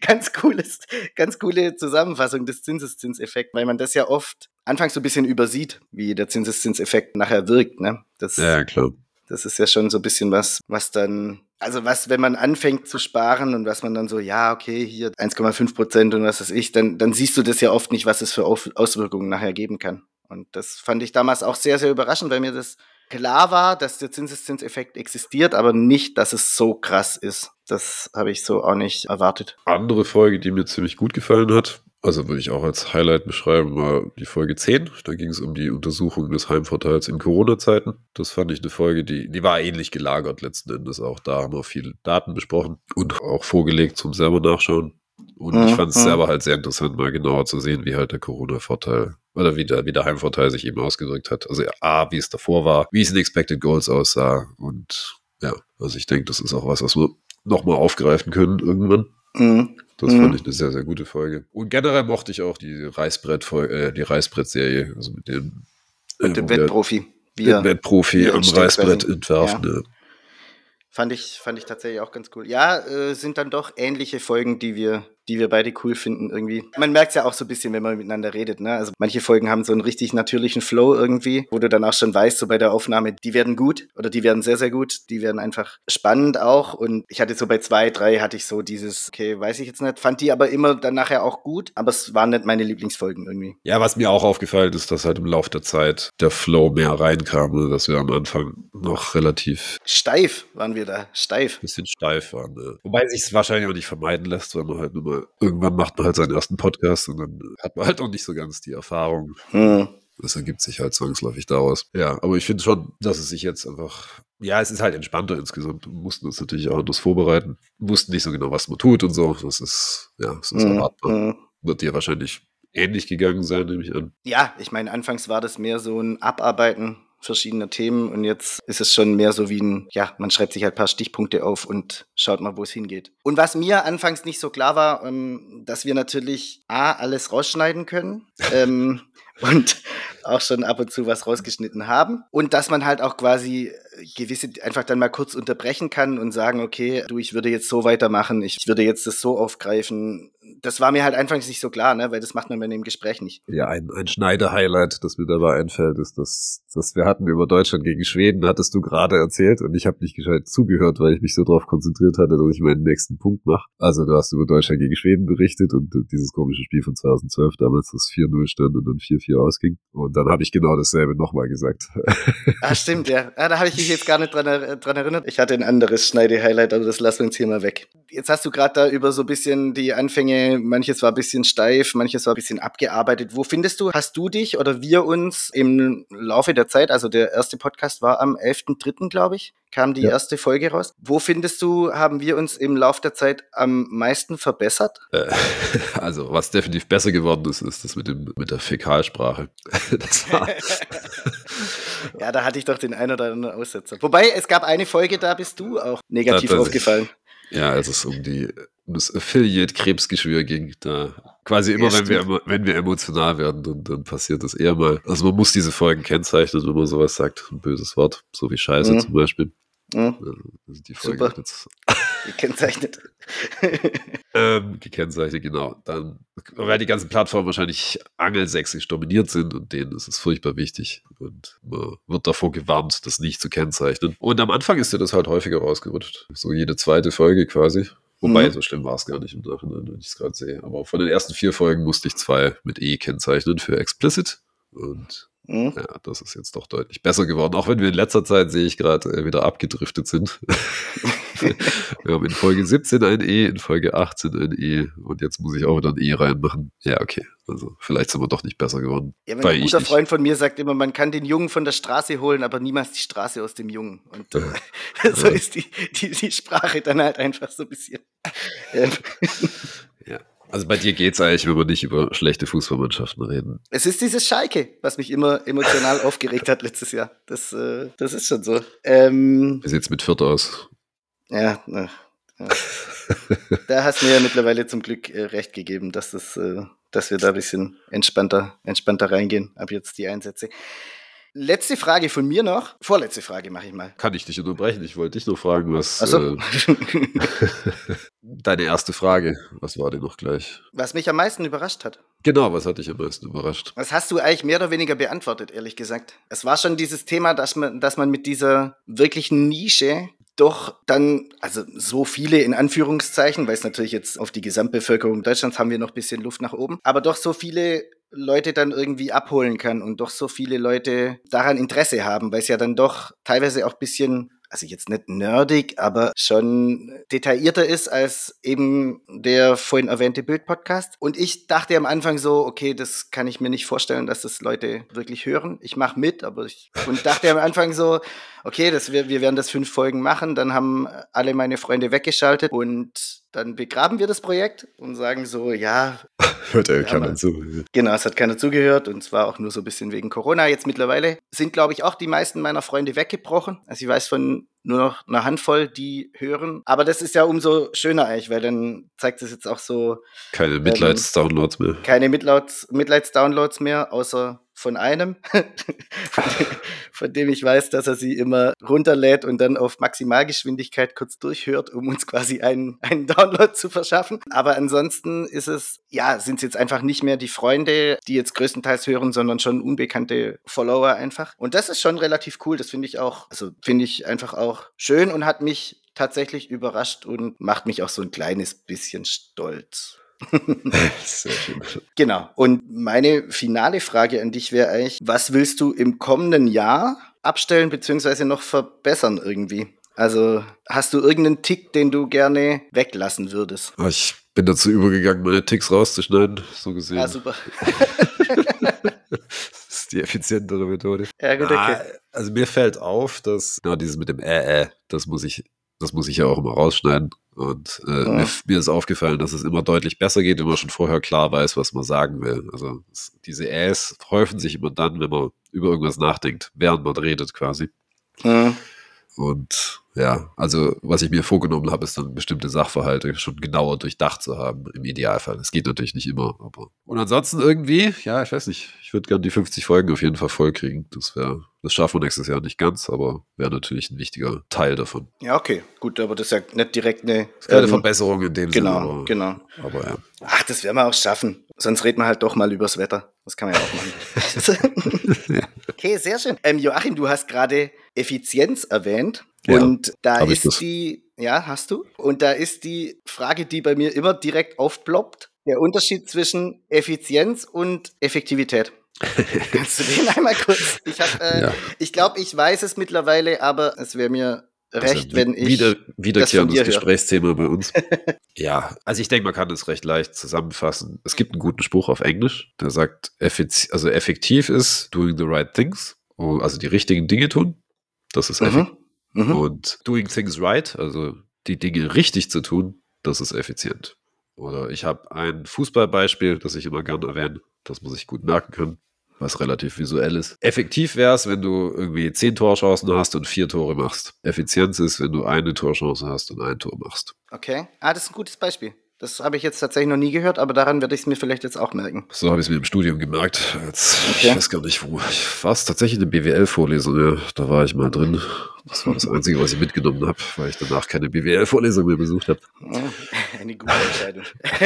ganz cooles, ganz coole Zusammenfassung des Zinseszinseffekts, weil man das ja oft anfangs so ein bisschen übersieht, wie der Zinseszinseffekt nachher wirkt. Ne? Das, ja, klar Das ist ja schon so ein bisschen was, was dann, also was, wenn man anfängt zu sparen und was man dann so, ja, okay, hier 1,5 Prozent und was weiß ich, dann, dann siehst du das ja oft nicht, was es für Auswirkungen nachher geben kann. Und das fand ich damals auch sehr, sehr überraschend, weil mir das klar war, dass der Zinseszinseffekt existiert, aber nicht, dass es so krass ist. Das habe ich so auch nicht erwartet. Andere Folge, die mir ziemlich gut gefallen hat, also würde ich auch als Highlight beschreiben, war die Folge 10. Da ging es um die Untersuchung des Heimvorteils in Corona-Zeiten. Das fand ich eine Folge, die, die war ähnlich gelagert letzten Endes. Auch da haben wir viele Daten besprochen und auch vorgelegt zum selber nachschauen. Und ich fand es selber halt sehr interessant, mal genauer zu sehen, wie halt der Corona-Vorteil oder wie der, wie der Heimvorteil sich eben ausgedrückt hat. Also A, wie es davor war, wie es in Expected Goals aussah. Und ja, also ich denke, das ist auch was, was wir nochmal aufgreifen können irgendwann. Mhm. Das mhm. fand ich eine sehr, sehr gute Folge. Und generell mochte ich auch die Reißbrett, äh, die Reißbrett-Serie, also mit dem, äh, mit dem Wettprofi. Mit Wettprofi am Reißbrett entwerfen. Ja. Fand ich, fand ich tatsächlich auch ganz cool. Ja, äh, sind dann doch ähnliche Folgen, die wir die wir beide cool finden irgendwie. Man merkt es ja auch so ein bisschen, wenn man miteinander redet. Ne? Also manche Folgen haben so einen richtig natürlichen Flow irgendwie, wo du dann auch schon weißt, so bei der Aufnahme, die werden gut oder die werden sehr, sehr gut. Die werden einfach spannend auch. Und ich hatte so bei zwei, drei hatte ich so dieses, okay, weiß ich jetzt nicht, fand die aber immer dann nachher auch gut, aber es waren nicht meine Lieblingsfolgen irgendwie. Ja, was mir auch aufgefallen ist, dass halt im Laufe der Zeit der Flow mehr reinkam, ne? dass wir am Anfang noch relativ steif waren wir da, steif. Bisschen steif waren. Ne? Wobei sich es wahrscheinlich auch nicht vermeiden lässt, weil man halt nur mal irgendwann macht man halt seinen ersten Podcast und dann hat man halt auch nicht so ganz die Erfahrung. Hm. Das ergibt sich halt zwangsläufig daraus. Ja, aber ich finde schon, dass es sich jetzt einfach, ja, es ist halt entspannter insgesamt. Wir mussten uns natürlich auch anders vorbereiten, wir wussten nicht so genau, was man tut und so. Das ist, ja, das ist hm. erwartbar. Hm. Wird dir wahrscheinlich ähnlich gegangen sein, nehme ich an. Ja, ich meine, anfangs war das mehr so ein Abarbeiten verschiedener Themen und jetzt ist es schon mehr so wie ein, ja, man schreibt sich halt ein paar Stichpunkte auf und schaut mal, wo es hingeht. Und was mir anfangs nicht so klar war, ähm, dass wir natürlich A, alles rausschneiden können ähm, und auch schon ab und zu was rausgeschnitten haben und dass man halt auch quasi gewisse einfach dann mal kurz unterbrechen kann und sagen, okay, du, ich würde jetzt so weitermachen, ich würde jetzt das so aufgreifen. Das war mir halt anfangs nicht so klar, ne, weil das macht man in dem Gespräch nicht. Ja, ein, ein Schneider-Highlight, das mir dabei einfällt, ist, dass, dass wir hatten über Deutschland gegen Schweden, hattest du gerade erzählt und ich habe nicht gescheit zugehört, weil ich mich so darauf konzentriert hatte, dass ich meinen nächsten Punkt mache. Also du hast über Deutschland gegen Schweden berichtet und dieses komische Spiel von 2012 damals, das 4-0 stand und dann 4-4 ausging. Und dann habe ich genau dasselbe nochmal gesagt. Ah, stimmt, ja. Ah, da habe ich mich jetzt gar nicht dran, dran erinnert. Ich hatte ein anderes Schneide-Highlight, aber das lassen wir uns hier mal weg. Jetzt hast du gerade da über so ein bisschen die Anfänge, manches war ein bisschen steif, manches war ein bisschen abgearbeitet. Wo findest du, hast du dich oder wir uns im Laufe der Zeit, also der erste Podcast war am 11.3., glaube ich, kam die ja. erste Folge raus. Wo findest du, haben wir uns im Laufe der Zeit am meisten verbessert? Äh, also, was definitiv besser geworden ist, ist das mit, dem, mit der Fäkalsprache. das war ja, da hatte ich doch den einen oder anderen Aussetzer. Wobei, es gab eine Folge, da bist du auch negativ da, aufgefallen. Ja, als es um, die, um das Affiliate-Krebsgeschwür ging. Da quasi immer, ja, wenn, wir, wenn wir emotional werden, dann, dann passiert das eher mal. Also man muss diese Folgen kennzeichnen, wenn man sowas sagt. Ein böses Wort, so wie Scheiße mhm. zum Beispiel. Mhm. Also die Folge Super. Jetzt gekennzeichnet. ähm, gekennzeichnet, genau. Dann, weil die ganzen Plattformen wahrscheinlich angelsächsisch dominiert sind und denen ist es furchtbar wichtig. Und man wird davor gewarnt, das nicht zu kennzeichnen. Und am Anfang ist dir das halt häufiger rausgerutscht. So jede zweite Folge quasi. Wobei, mhm. so schlimm war es gar nicht im Nachhinein, wenn ich es gerade sehe. Aber von den ersten vier Folgen musste ich zwei mit E kennzeichnen für explicit. Und Mhm. Ja, das ist jetzt doch deutlich besser geworden, auch wenn wir in letzter Zeit, sehe ich gerade, äh, wieder abgedriftet sind. wir haben in Folge 17 ein E, in Folge 18 ein E und jetzt muss ich auch wieder ein E reinmachen. Ja, okay. Also vielleicht sind wir doch nicht besser geworden. Ja, ein guter Freund von mir sagt immer, man kann den Jungen von der Straße holen, aber niemals die Straße aus dem Jungen. Und äh, so ist die, die, die Sprache dann halt einfach so ein bisschen. Also bei dir geht es eigentlich, wenn wir nicht über schlechte Fußballmannschaften reden. Es ist dieses Schalke, was mich immer emotional aufgeregt hat letztes Jahr. Das, äh, das ist schon so. Ähm, Wie sieht's mit Viert aus? Ja, na, ja. da hast du mir ja mittlerweile zum Glück äh, recht gegeben, dass, das, äh, dass wir da ein bisschen entspannter, entspannter reingehen, ab jetzt die Einsätze. Letzte Frage von mir noch. Vorletzte Frage mache ich mal. Kann ich dich unterbrechen? Ich wollte dich nur fragen, was. So. Äh, deine erste Frage. Was war denn noch gleich? Was mich am meisten überrascht hat. Genau, was hat dich am meisten überrascht? Das hast du eigentlich mehr oder weniger beantwortet, ehrlich gesagt. Es war schon dieses Thema, dass man, dass man mit dieser wirklichen Nische doch dann, also so viele in Anführungszeichen, weil es natürlich jetzt auf die Gesamtbevölkerung Deutschlands haben wir noch ein bisschen Luft nach oben, aber doch so viele Leute dann irgendwie abholen kann und doch so viele Leute daran Interesse haben, weil es ja dann doch teilweise auch ein bisschen also jetzt nicht nerdig, aber schon detaillierter ist als eben der vorhin erwähnte Bild-Podcast. Und ich dachte am Anfang so, okay, das kann ich mir nicht vorstellen, dass das Leute wirklich hören. Ich mache mit, aber ich und dachte am Anfang so, okay, das, wir, wir werden das fünf Folgen machen. Dann haben alle meine Freunde weggeschaltet und dann begraben wir das Projekt und sagen so, ja. Hört ja keiner zu. Genau, es hat keiner zugehört und zwar auch nur so ein bisschen wegen Corona. Jetzt mittlerweile sind, glaube ich, auch die meisten meiner Freunde weggebrochen. Also ich weiß von nur noch einer Handvoll, die hören. Aber das ist ja umso schöner eigentlich, weil dann zeigt es jetzt auch so Keine Mitleidsdownloads mehr. keine Mitleids Mitleidsdownloads mehr, außer von einem, von dem ich weiß, dass er sie immer runterlädt und dann auf Maximalgeschwindigkeit kurz durchhört, um uns quasi einen, einen Download zu verschaffen. Aber ansonsten ist es, ja, sind es jetzt einfach nicht mehr die Freunde, die jetzt größtenteils hören, sondern schon unbekannte Follower einfach. Und das ist schon relativ cool. Das finde ich auch, also finde ich einfach auch schön und hat mich tatsächlich überrascht und macht mich auch so ein kleines bisschen stolz. Sehr schön. Genau. Und meine finale Frage an dich wäre eigentlich, was willst du im kommenden Jahr abstellen bzw. noch verbessern irgendwie? Also hast du irgendeinen Tick, den du gerne weglassen würdest? Aber ich bin dazu übergegangen, meine Ticks rauszuschneiden, so gesehen. Ah, super. das ist die effizientere Methode. Ja, gut, Ah, okay. also mir fällt auf, dass genau dieses mit dem äh, äh, das muss ich, das muss ich ja auch immer rausschneiden. Und äh, Ja. mir, mir ist aufgefallen, dass es immer deutlich besser geht, wenn man schon vorher klar weiß, was man sagen will. Also es, diese Äs häufen sich immer dann, wenn man über irgendwas nachdenkt, während man redet quasi. Hm. Und ja, also was ich mir vorgenommen habe, ist dann bestimmte Sachverhalte schon genauer durchdacht zu haben, im Idealfall. Es geht natürlich nicht immer, aber. Und ansonsten irgendwie, ja, ich weiß nicht, ich würde gerne die 50 Folgen auf jeden Fall voll kriegen. Das wäre, das schaffen wir nächstes Jahr nicht ganz, aber wäre natürlich ein wichtiger Teil davon. Ja, okay. Gut, aber das ist ja nicht direkt eine. Keine ähm, Verbesserung in dem Sinne, Genau, aber, genau. aber ja. Ach, das werden wir auch schaffen. Sonst reden wir halt doch mal übers Wetter. Das kann man ja auch machen. okay, sehr schön. Ähm, Joachim, du hast gerade Effizienz erwähnt. Ja, und da ist die, ja, hast du? Und da ist die Frage, die bei mir immer direkt aufploppt. Der Unterschied zwischen Effizienz und Effektivität. Kannst du den einmal kurz? Ich, äh, Ja. ich glaube, ich weiß es mittlerweile, aber es wäre mir recht, wenn ich. Wieder, wiederkehrendes höre. Gesprächsthema bei uns. ja, also ich denke, man kann das recht leicht zusammenfassen. Es gibt einen guten Spruch auf Englisch, der sagt, effiz also effektiv ist doing the right things, oh, also die richtigen Dinge tun. Das ist effektiv. Mhm. Mhm. Und doing things right, also die Dinge richtig zu tun, das ist effizient. Oder ich habe ein Fußballbeispiel, das ich immer gerne erwähne, das man sich gut merken kann, was relativ visuell ist. Effektiv wäre es, wenn du irgendwie zehn Torchancen hast und vier Tore machst. Effizienz ist, wenn du eine Torchance hast und ein Tor machst. Okay. Ah, das ist ein gutes Beispiel. Das habe ich jetzt tatsächlich noch nie gehört, aber daran werde ich es mir vielleicht jetzt auch merken. So habe ich es mir im Studium gemerkt. Jetzt, Okay. Ich weiß gar nicht, wo. Ich war es tatsächlich eine BWL-Vorlesung, ja. Da war ich mal drin. Das war das Einzige, was ich mitgenommen habe, weil ich danach keine BWL-Vorlesung mehr besucht habe, Oh, eine gute Entscheidung.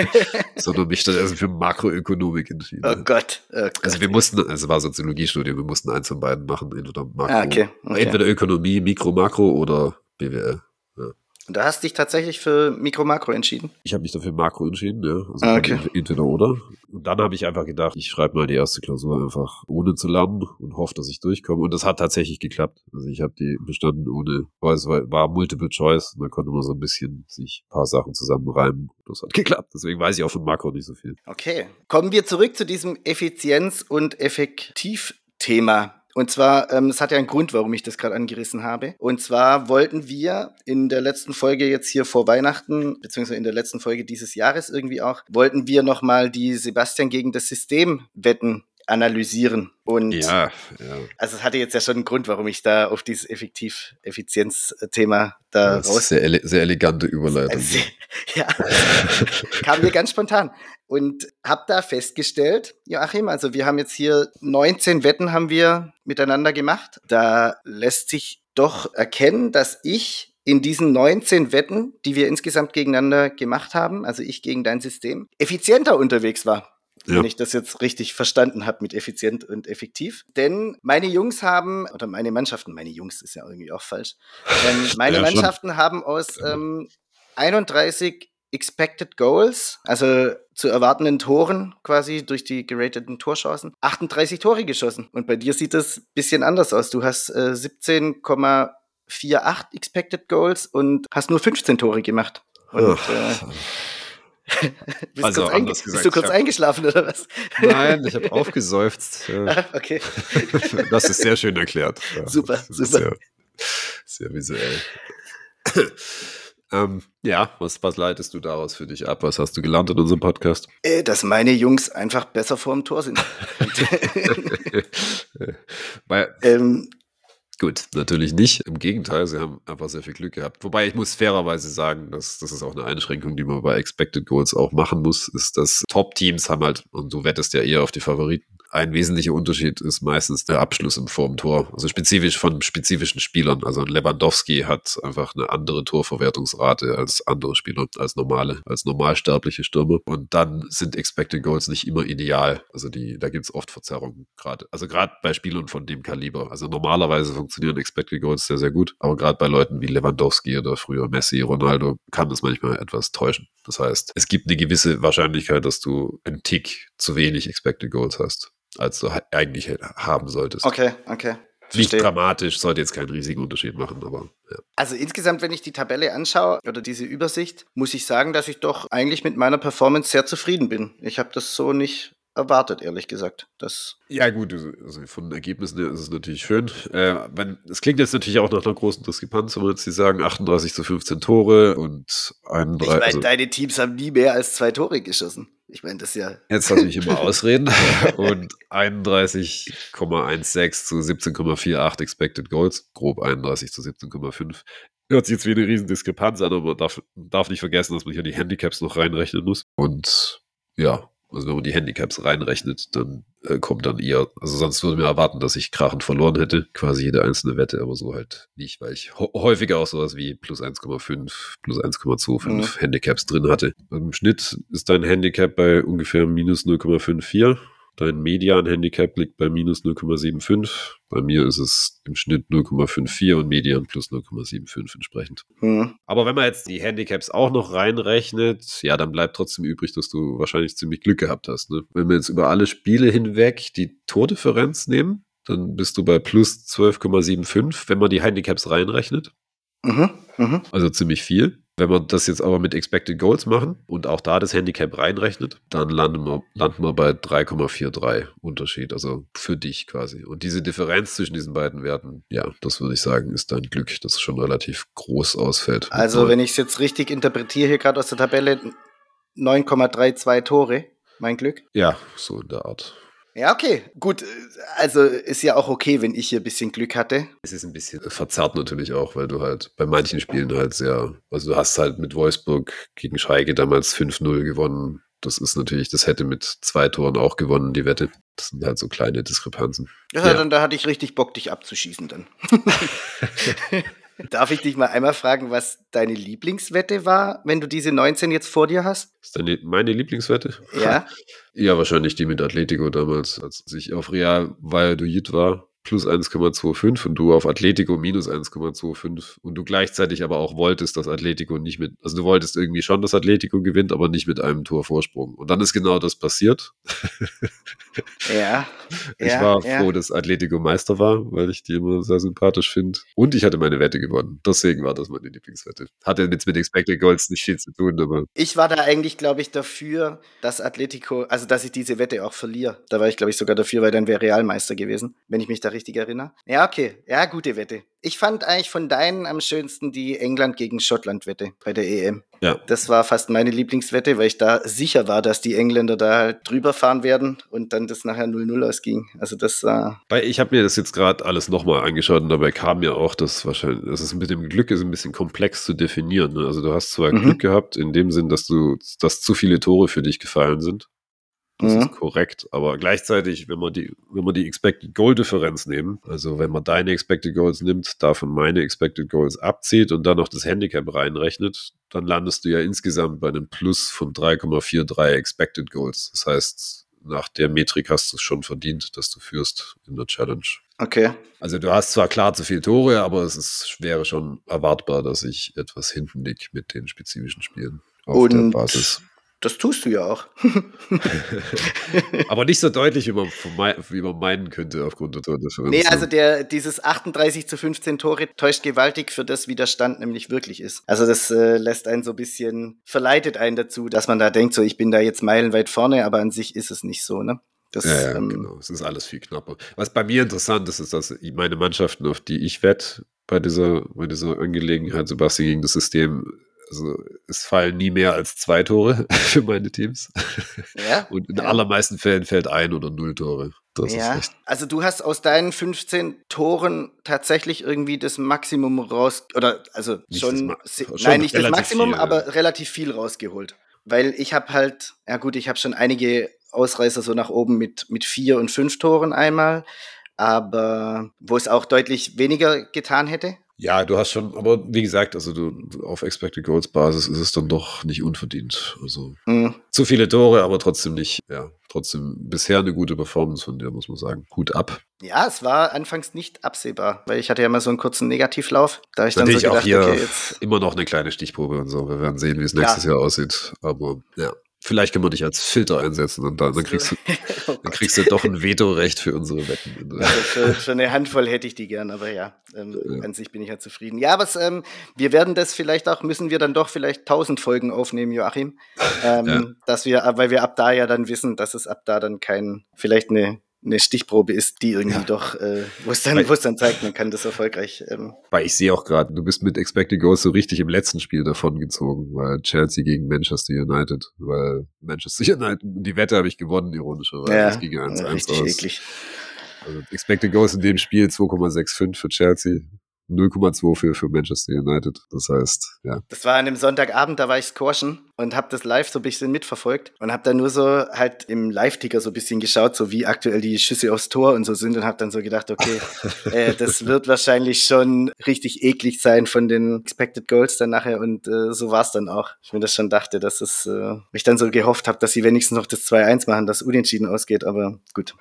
sondern mich stattdessen für Makroökonomik entschieden. oh Gott. Oh Gott. Also wir mussten, also es war Soziologiestudium, wir mussten eins von beiden machen, entweder Makro, Ah, okay, okay. entweder Ökonomie, Mikro, Makro oder BWL. Und da hast du dich tatsächlich für Mikro-Makro entschieden. Ich habe mich dafür Makro entschieden, ja. Also Ah, okay. entweder oder. Und dann habe ich einfach gedacht, ich schreibe mal die erste Klausur einfach ohne zu lernen und hoffe, dass ich durchkomme. Und das hat tatsächlich geklappt. Also ich habe die bestanden ohne, weil es war, war Multiple Choice und da konnte man so ein bisschen sich ein paar Sachen zusammenreimen. Das hat geklappt. Deswegen weiß ich auch von Makro nicht so viel. Okay. Kommen wir zurück zu diesem Effizienz- und Effektiv-Thema. Und zwar, ähm, es hat ja einen Grund, warum ich das gerade angerissen habe. Und zwar wollten wir in der letzten Folge jetzt hier vor Weihnachten, beziehungsweise in der letzten Folge dieses Jahres irgendwie auch, wollten wir nochmal die Sebastian gegen das System wetten analysieren. Und Ja, ja. also es hatte jetzt ja schon einen Grund, warum ich da auf dieses Effektiv-Effizienz-Thema da ist raus sehr, ele sehr elegante Überleitung. also, ja, kam mir ganz spontan. Und habe da festgestellt, Joachim, also wir haben jetzt hier 19 Wetten haben wir miteinander gemacht. Da lässt sich doch erkennen, dass ich in diesen 19 Wetten, die wir insgesamt gegeneinander gemacht haben, also ich gegen dein System, effizienter unterwegs war. Ja. Wenn ich das jetzt richtig verstanden habe mit effizient und effektiv. Denn meine Jungs haben, oder meine Mannschaften, meine Jungs ist ja irgendwie auch falsch, ähm, meine Ja. Mannschaften haben aus ähm, 31 Expected Goals, also zu erwartenden Toren quasi durch die gerateten Torchancen, 38 Tore geschossen. Und bei dir sieht das ein bisschen anders aus. Du hast äh, 17,48 Expected Goals und hast nur 15 Tore gemacht. Und, äh, bist, Also kurz, anders gesagt, bist du kurz hab- eingeschlafen oder was? Nein, ich habe aufgeseufzt. Äh, Ah, okay. Das ist sehr schön erklärt. Ja, Super, super. Sehr, sehr visuell. Ähm, ja, was, was leitest du daraus für dich ab? Was hast du gelernt in unserem Podcast? Äh, dass meine Jungs einfach besser vorm Tor sind. Weil, ähm, gut, natürlich nicht. Im Gegenteil, sie haben einfach sehr viel Glück gehabt. Wobei ich muss fairerweise sagen, dass das ist auch eine Einschränkung, die man bei Expected Goals auch machen muss, ist, dass Top-Teams haben halt, und du wettest ja eher auf die Favoriten, ein wesentlicher Unterschied ist meistens der Abschluss im vorm Tor. Also spezifisch von spezifischen Spielern. Also Lewandowski hat einfach eine andere Torverwertungsrate als andere Spieler, als normale, als normalsterbliche Stürmer. Und dann sind Expected Goals nicht immer ideal. Also die, da gibt es oft Verzerrungen gerade. Also gerade bei Spielern von dem Kaliber. Also normalerweise funktionieren Expected Goals sehr, sehr gut. Aber gerade bei Leuten wie Lewandowski oder früher Messi, Ronaldo, kann das manchmal etwas täuschen. Das heißt, es gibt eine gewisse Wahrscheinlichkeit, dass du einen Tick zu wenig Expected Goals hast, als du eigentlich haben solltest. okay, okay. Nicht Verstehe. dramatisch, sollte jetzt keinen riesigen Unterschied machen, aber ja. Also insgesamt, wenn ich die Tabelle anschaue oder diese Übersicht, muss ich sagen, dass ich doch eigentlich mit meiner Performance sehr zufrieden bin. Ich habe das so nicht erwartet, ehrlich gesagt. Das Ja, gut, also also von den Ergebnissen her ist es natürlich schön. Äh, wenn, es klingt jetzt natürlich auch nach einer großen Diskrepanz, wenn jetzt hier sagen, 38 zu 15 Tore und ich 31. meine, Also, deine Teams haben nie mehr als zwei Tore geschossen. Ich meine, das ist ja. jetzt natürlich immer ausreden. und 31,16 zu 17,48 Expected Goals, grob 31 zu 17,5. Hört sich jetzt wie eine riesen Diskrepanz an, aber man darf, darf nicht vergessen, dass man hier die Handicaps noch reinrechnen muss. Und ja, also wenn man die Handicaps reinrechnet, dann äh, kommt dann eher, also sonst würde man erwarten, dass ich krachend verloren hätte, quasi jede einzelne Wette, aber so halt nicht, weil ich häufiger auch sowas wie plus 1,5, plus 1,25 Mhm. Handicaps drin hatte. Im Schnitt ist dein Handicap bei ungefähr minus 0,54. Dein Median-Handicap liegt bei minus 0,75. Bei mir ist es im Schnitt 0,54 und Median plus 0,75 entsprechend. Hm. Aber wenn man jetzt die Handicaps auch noch reinrechnet, ja, dann bleibt trotzdem übrig, dass du wahrscheinlich ziemlich Glück gehabt hast. Ne? Wenn wir jetzt über alle Spiele hinweg die Tordifferenz nehmen, dann bist du bei plus 12,75, wenn man die Handicaps reinrechnet. Mhm. Mhm. Also ziemlich viel. Wenn wir das jetzt aber mit Expected Goals machen und auch da das Handicap reinrechnet, dann landen wir, landen wir bei 3,43 Unterschied, also für dich quasi. Und diese Differenz zwischen diesen beiden Werten, ja, das würde ich sagen, ist dein Glück, dass es schon relativ groß ausfällt. Also, wenn ich es jetzt richtig interpretiere, hier gerade aus der Tabelle 9,32 Tore. Mein Glück. Ja, so in der Art. Ja, okay. Gut. Also ist ja auch okay, wenn ich hier ein bisschen Glück hatte. Es ist ein bisschen verzerrt natürlich auch, weil du halt bei manchen Spielen halt sehr, also du hast halt mit Wolfsburg gegen Schalke damals 5-0 gewonnen. Das ist natürlich, das hätte mit zwei Toren auch gewonnen, die Wette. Das sind halt so kleine Diskrepanzen. Ja, Ja. dann da hatte ich richtig Bock, dich abzuschießen dann. Darf ich dich mal einmal fragen, was deine Lieblingswette war, wenn du diese 19 jetzt vor dir hast? Ist deine, meine Lieblingswette? Ja. Ja, wahrscheinlich die mit Atletico damals, als ich auf Real Valladolid war, plus 1,25 und du auf Atletico minus 1,25 und du gleichzeitig aber auch wolltest, dass Atletico nicht mit, also du wolltest irgendwie schon, dass Atletico gewinnt, aber nicht mit einem Tor Vorsprung. Und dann ist genau das passiert. Ja. Ich ja, war ja. froh, dass Atletico Meister war, weil ich die immer sehr sympathisch finde. Und ich hatte meine Wette gewonnen. Deswegen war das meine Lieblingswette. Hatte jetzt mit Expected Goals nicht viel zu tun, aber Ich war da eigentlich, glaube ich, dafür, dass Atletico, also dass ich diese Wette auch verliere. Da war ich, glaube ich, sogar dafür, weil dann wäre Realmeister gewesen, wenn ich mich da da richtig erinnere. Ja, okay. Ja, gute Wette. Ich fand eigentlich von deinen am schönsten die England gegen Schottland-Wette bei der EM. Ja. Das war fast meine Lieblingswette, weil ich da sicher war, dass die Engländer da halt drüber fahren werden und dann das nachher 0-0 ausging. Also das war. Weil ich habe mir das jetzt gerade alles nochmal angeschaut und dabei kam ja auch, dass wahrscheinlich, das ist mit dem Glück ist ein bisschen komplex zu definieren. Ne? Also du hast zwar mhm. Glück gehabt in dem Sinn, dass du, dass zu viele Tore für dich gefallen sind. Das mhm. ist korrekt. Aber gleichzeitig, wenn man die, wenn man die Expected Goal Differenz nehmen, also wenn man deine Expected Goals nimmt, davon meine Expected Goals abzieht und dann noch das Handicap reinrechnet, dann landest du ja insgesamt bei einem Plus von 3,43 Expected Goals. Das heißt, nach der Metrik hast du es schon verdient, dass du führst in der Challenge. Okay. Also du hast zwar klar zu viele Tore, aber es ist, wäre schon erwartbar, dass ich etwas hinten liege mit den spezifischen Spielen auf und der Basis. Das tust du ja auch. Aber nicht so deutlich, wie man, wie man meinen könnte aufgrund der Tordifferenz. Nee, also der, dieses 38 zu 15 Tore täuscht gewaltig für das, wie der Stand nämlich wirklich ist. Also das äh, lässt einen so ein bisschen, verleitet einen dazu, dass man da denkt, so ich bin da jetzt meilenweit vorne, aber an sich ist es nicht so, ne? Das, ja, ja ähm, genau. Es ist alles viel knapper. Was bei mir interessant ist, ist, dass meine Mannschaften, auf die ich wette, bei dieser, bei dieser Angelegenheit, Sebastian, gegen das System also es fallen nie mehr als zwei Tore für meine Teams. Ja, und in ja. allermeisten Fällen fällt ein oder null Tore. Das ja. Also du hast aus deinen 15 Toren tatsächlich irgendwie das Maximum raus, oder also nicht schon, schon, nein, nicht das Maximum, viel, aber relativ viel rausgeholt. Weil ich habe halt, ja gut, ich habe schon einige Ausreißer so nach oben mit, mit vier und fünf Toren einmal, aber wo es auch deutlich weniger getan hätte. Ja, du hast schon, aber wie gesagt, also du auf Expected Goals Basis ist es dann doch nicht unverdient. Also mhm. zu viele Tore, aber trotzdem nicht, ja, trotzdem bisher eine gute Performance von dir, muss man sagen. Hut ab. Ja, es war anfangs nicht absehbar, weil ich hatte ja mal so einen kurzen Negativlauf. Da ich dann Natürlich so gedacht, auch hier okay, jetzt immer noch eine kleine Stichprobe und so. Wir werden sehen, wie es nächstes ja. Jahr aussieht. Aber ja. Vielleicht können wir dich als Filter einsetzen und dann, dann kriegst, du, oh dann kriegst du doch ein Vetorecht für unsere Wetten. Also für, eine Handvoll hätte ich die gern, aber ja, ähm, ja. an sich bin ich ja zufrieden. Ja, aber ähm, wir werden das vielleicht auch, müssen wir dann doch vielleicht tausend Folgen aufnehmen, Joachim. Ähm, ja. Dass wir, weil wir ab da ja dann wissen, dass es ab da dann kein, vielleicht eine eine Stichprobe ist, die irgendwie ja. doch, äh, wo es dann, wo es dann zeigt, man kann das erfolgreich. Ähm. Weil ich sehe auch gerade, du bist mit Expected Goals so richtig im letzten Spiel davon gezogen, weil Chelsea gegen Manchester United, weil Manchester United, die Wette habe ich gewonnen, ironischerweise. Ja, das ging 1-1 aus. Eklig. Also Expected Goals in dem Spiel 2,65 für Chelsea, 0,2 für, für Manchester United. Das heißt, ja. Das war an einem Sonntagabend, da war ich squashen und habe das live so ein bisschen mitverfolgt und habe dann nur so halt im Live-Ticker so ein bisschen geschaut, so wie aktuell die Schüsse aufs Tor und so sind und habe dann so gedacht, okay, äh, das wird wahrscheinlich schon richtig eklig sein von den Expected Goals dann nachher und äh, so war es dann auch. Ich mir das schon dachte, dass es, äh, ich dann so gehofft habe, dass sie wenigstens noch das 2-1 machen, dass unentschieden ausgeht, aber gut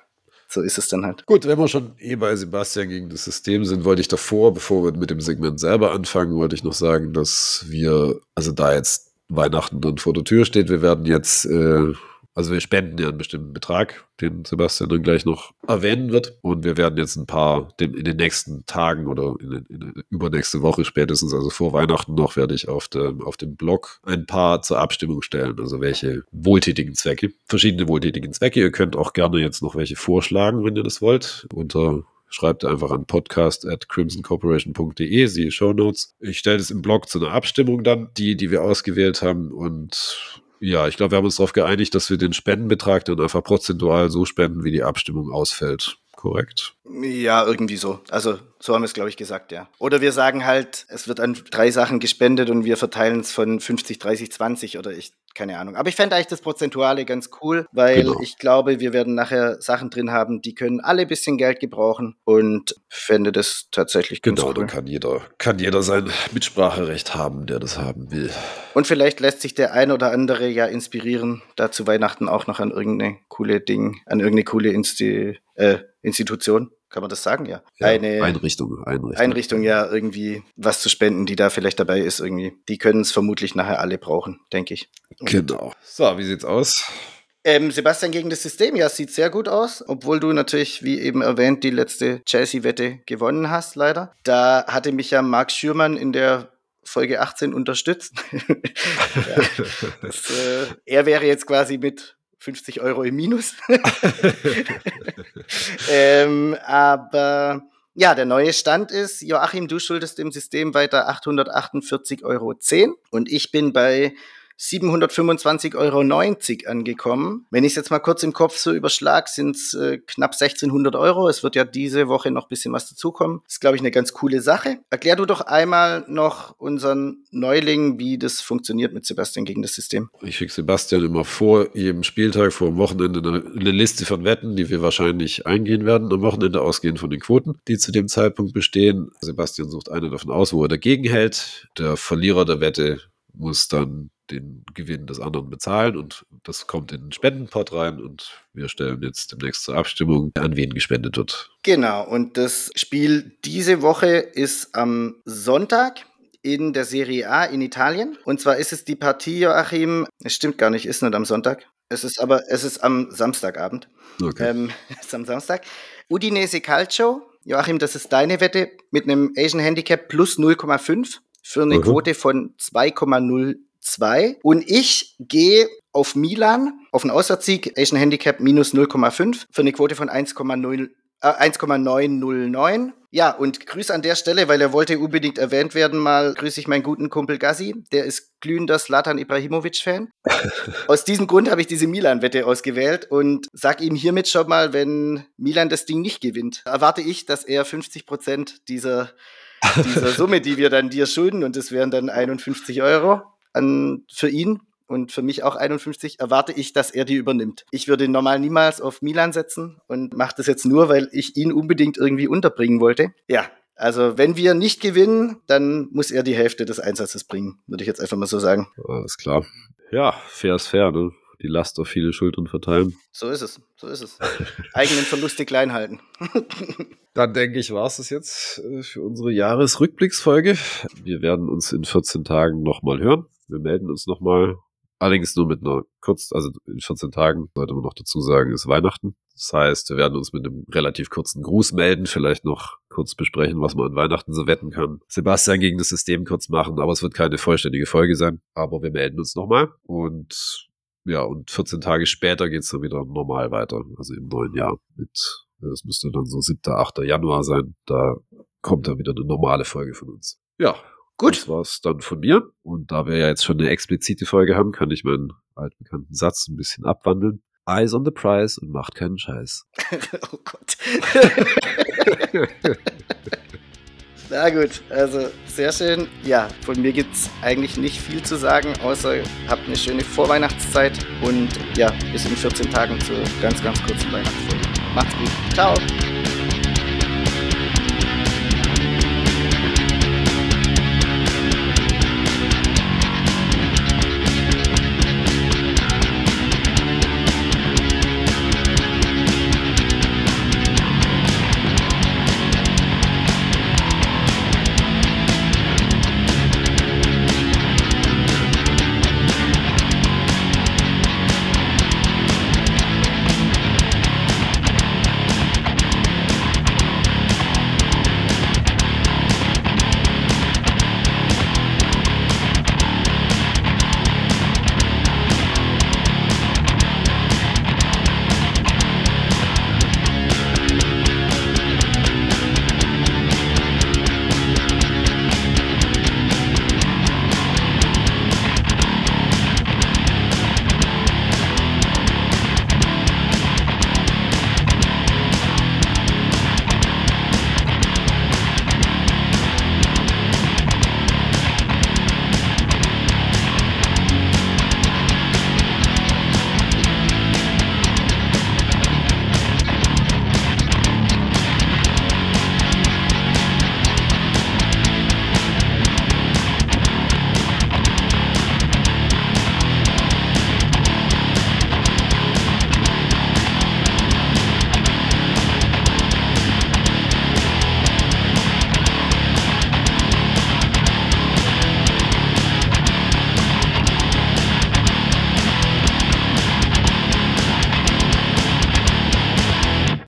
so ist es dann halt. Gut, wenn wir schon eh bei Sebastian gegen das System sind, wollte ich davor, bevor wir mit dem Segment selber anfangen, wollte ich noch sagen, dass wir, also da jetzt Weihnachten dann vor der Tür steht, wir werden jetzt äh, also wir spenden ja einen bestimmten Betrag, den Sebastian dann gleich noch erwähnen wird. Und wir werden jetzt ein paar in den nächsten Tagen oder in, in übernächste Woche spätestens, also vor Weihnachten noch, werde ich auf, der, auf dem Blog ein paar zur Abstimmung stellen. Also welche wohltätigen Zwecke, verschiedene wohltätigen Zwecke. Ihr könnt auch gerne jetzt noch welche vorschlagen, wenn ihr das wollt. Unter schreibt einfach an podcast at crimsoncorporation.de, siehe Show Notes. Ich stelle das im Blog zu einer Abstimmung dann, die, die wir ausgewählt haben und ja, ich glaube, wir haben uns darauf geeinigt, dass wir den Spendenbetrag dann einfach prozentual so spenden, wie die Abstimmung ausfällt. Korrekt? Ja, irgendwie so. Also so haben wir es, glaube ich, gesagt, ja. Oder wir sagen halt, es wird an drei Sachen gespendet und wir verteilen es von 50, 30, 20 oder ich, keine Ahnung. Aber ich fände eigentlich das Prozentuale ganz cool, weil genau. ich glaube, wir werden nachher Sachen drin haben, die können alle ein bisschen Geld gebrauchen und fände das tatsächlich ganz genau, cool. Genau, dann kann jeder, kann jeder sein Mitspracherecht haben, der das haben will. Und vielleicht lässt sich der ein oder andere ja inspirieren, da zu Weihnachten auch noch an irgendeine coole Ding, an irgendeine coole Insti äh, Institution kann man das sagen? Ja. ja eine Einrichtung, Einrichtung. Einrichtung, ja, irgendwie was zu spenden, die da vielleicht dabei ist, irgendwie. Die können es vermutlich nachher alle brauchen, denke ich. Genau. So, wie sieht's aus? Ähm, Sebastian gegen das System, ja, sieht sehr gut aus, obwohl du natürlich, wie eben erwähnt, die letzte Chelsea-Wette gewonnen hast, leider. Da hatte mich ja Marc Schürmann in der Folge 18 unterstützt. ja, das, äh, er wäre jetzt quasi mit 50 Euro im Minus. ähm, aber ja, der neue Stand ist, Joachim, du schuldest dem System weiter 848,10 Euro und ich bin bei 725,90 Euro angekommen. Wenn ich es jetzt mal kurz im Kopf so überschlag, sind es äh, knapp 1600 Euro. Es wird ja diese Woche noch ein bisschen was dazukommen. Ist, glaube ich, eine ganz coole Sache. Erklär du doch einmal noch unseren Neuling, wie das funktioniert mit Sebastian gegen das System. Ich schicke Sebastian immer vor jedem Spieltag, vor dem Wochenende eine, eine Liste von Wetten, die wir wahrscheinlich eingehen werden am Wochenende, ausgehend von den Quoten, die zu dem Zeitpunkt bestehen. Sebastian sucht eine davon aus, wo er dagegen hält. Der Verlierer der Wette muss dann den Gewinn des anderen bezahlen und das kommt in den Spendenpot rein und wir stellen jetzt demnächst zur Abstimmung, an wen gespendet wird. Genau, und das Spiel diese Woche ist am Sonntag in der Serie A in Italien. Und zwar ist es die Partie, Joachim, es stimmt gar nicht, ist nicht am Sonntag. Es ist aber, es ist am Samstagabend. Okay. Ähm, es ist am Samstag. Udinese Calcio. Joachim, das ist deine Wette mit einem Asian Handicap plus 0,5 für eine uh Quote von 2,0 2. Und ich gehe auf Milan, auf einen Auswärtssieg, Asian Handicap minus 0,5 für eine Quote von 1,0 1,909. Äh, ja, und Grüße an der Stelle, weil er wollte unbedingt erwähnt werden, mal grüße ich meinen guten Kumpel Gassi, der ist glühender Slatan Ibrahimovic-Fan. Aus diesem Grund habe ich diese Milan-Wette ausgewählt und sag ihm hiermit schon mal, wenn Milan das Ding nicht gewinnt, erwarte ich, dass er 50 Prozent dieser, dieser Summe, die wir dann dir schulden, und das wären dann 51 Euro, an, für ihn und für mich auch 51, erwarte ich, dass er die übernimmt. Ich würde normal niemals auf Milan setzen und mache das jetzt nur, weil ich ihn unbedingt irgendwie unterbringen wollte. Ja, also wenn wir nicht gewinnen, dann muss er die Hälfte des Einsatzes bringen, würde ich jetzt einfach mal so sagen. Alles klar. Ja, fair ist fair, ne? Die Last auf viele Schultern verteilen. So ist es, so ist es. Eigenen Verluste klein halten. Dann denke ich, war es das jetzt äh, für unsere Jahresrückblicksfolge. Wir werden uns in 14 Tagen nochmal hören. Wir melden uns nochmal. Allerdings nur mit einer kurz, also in 14 Tagen, sollte man noch dazu sagen, ist Weihnachten. Das heißt, wir werden uns mit einem relativ kurzen Gruß melden, vielleicht noch kurz besprechen, was man an Weihnachten so wetten kann. Sebastian gegen das System kurz machen, aber es wird keine vollständige Folge sein. Aber wir melden uns nochmal. Und ja, und 14 Tage später geht's dann wieder normal weiter, also im neuen Jahr mit, es müsste dann so 7., 8. Januar sein. Da kommt dann wieder eine normale Folge von uns. Ja, Gut. Das war's dann von mir. Und da wir ja jetzt schon eine explizite Folge haben, kann ich meinen altbekannten Satz ein bisschen abwandeln. Eyes on the prize und macht keinen Scheiß. oh Gott. Na gut, also sehr schön. Ja, von mir gibt's eigentlich nicht viel zu sagen, außer habt eine schöne Vorweihnachtszeit und ja, bis in 14 Tagen zur ganz, ganz kurzen Weihnachtsfolge. Macht's gut. Ciao.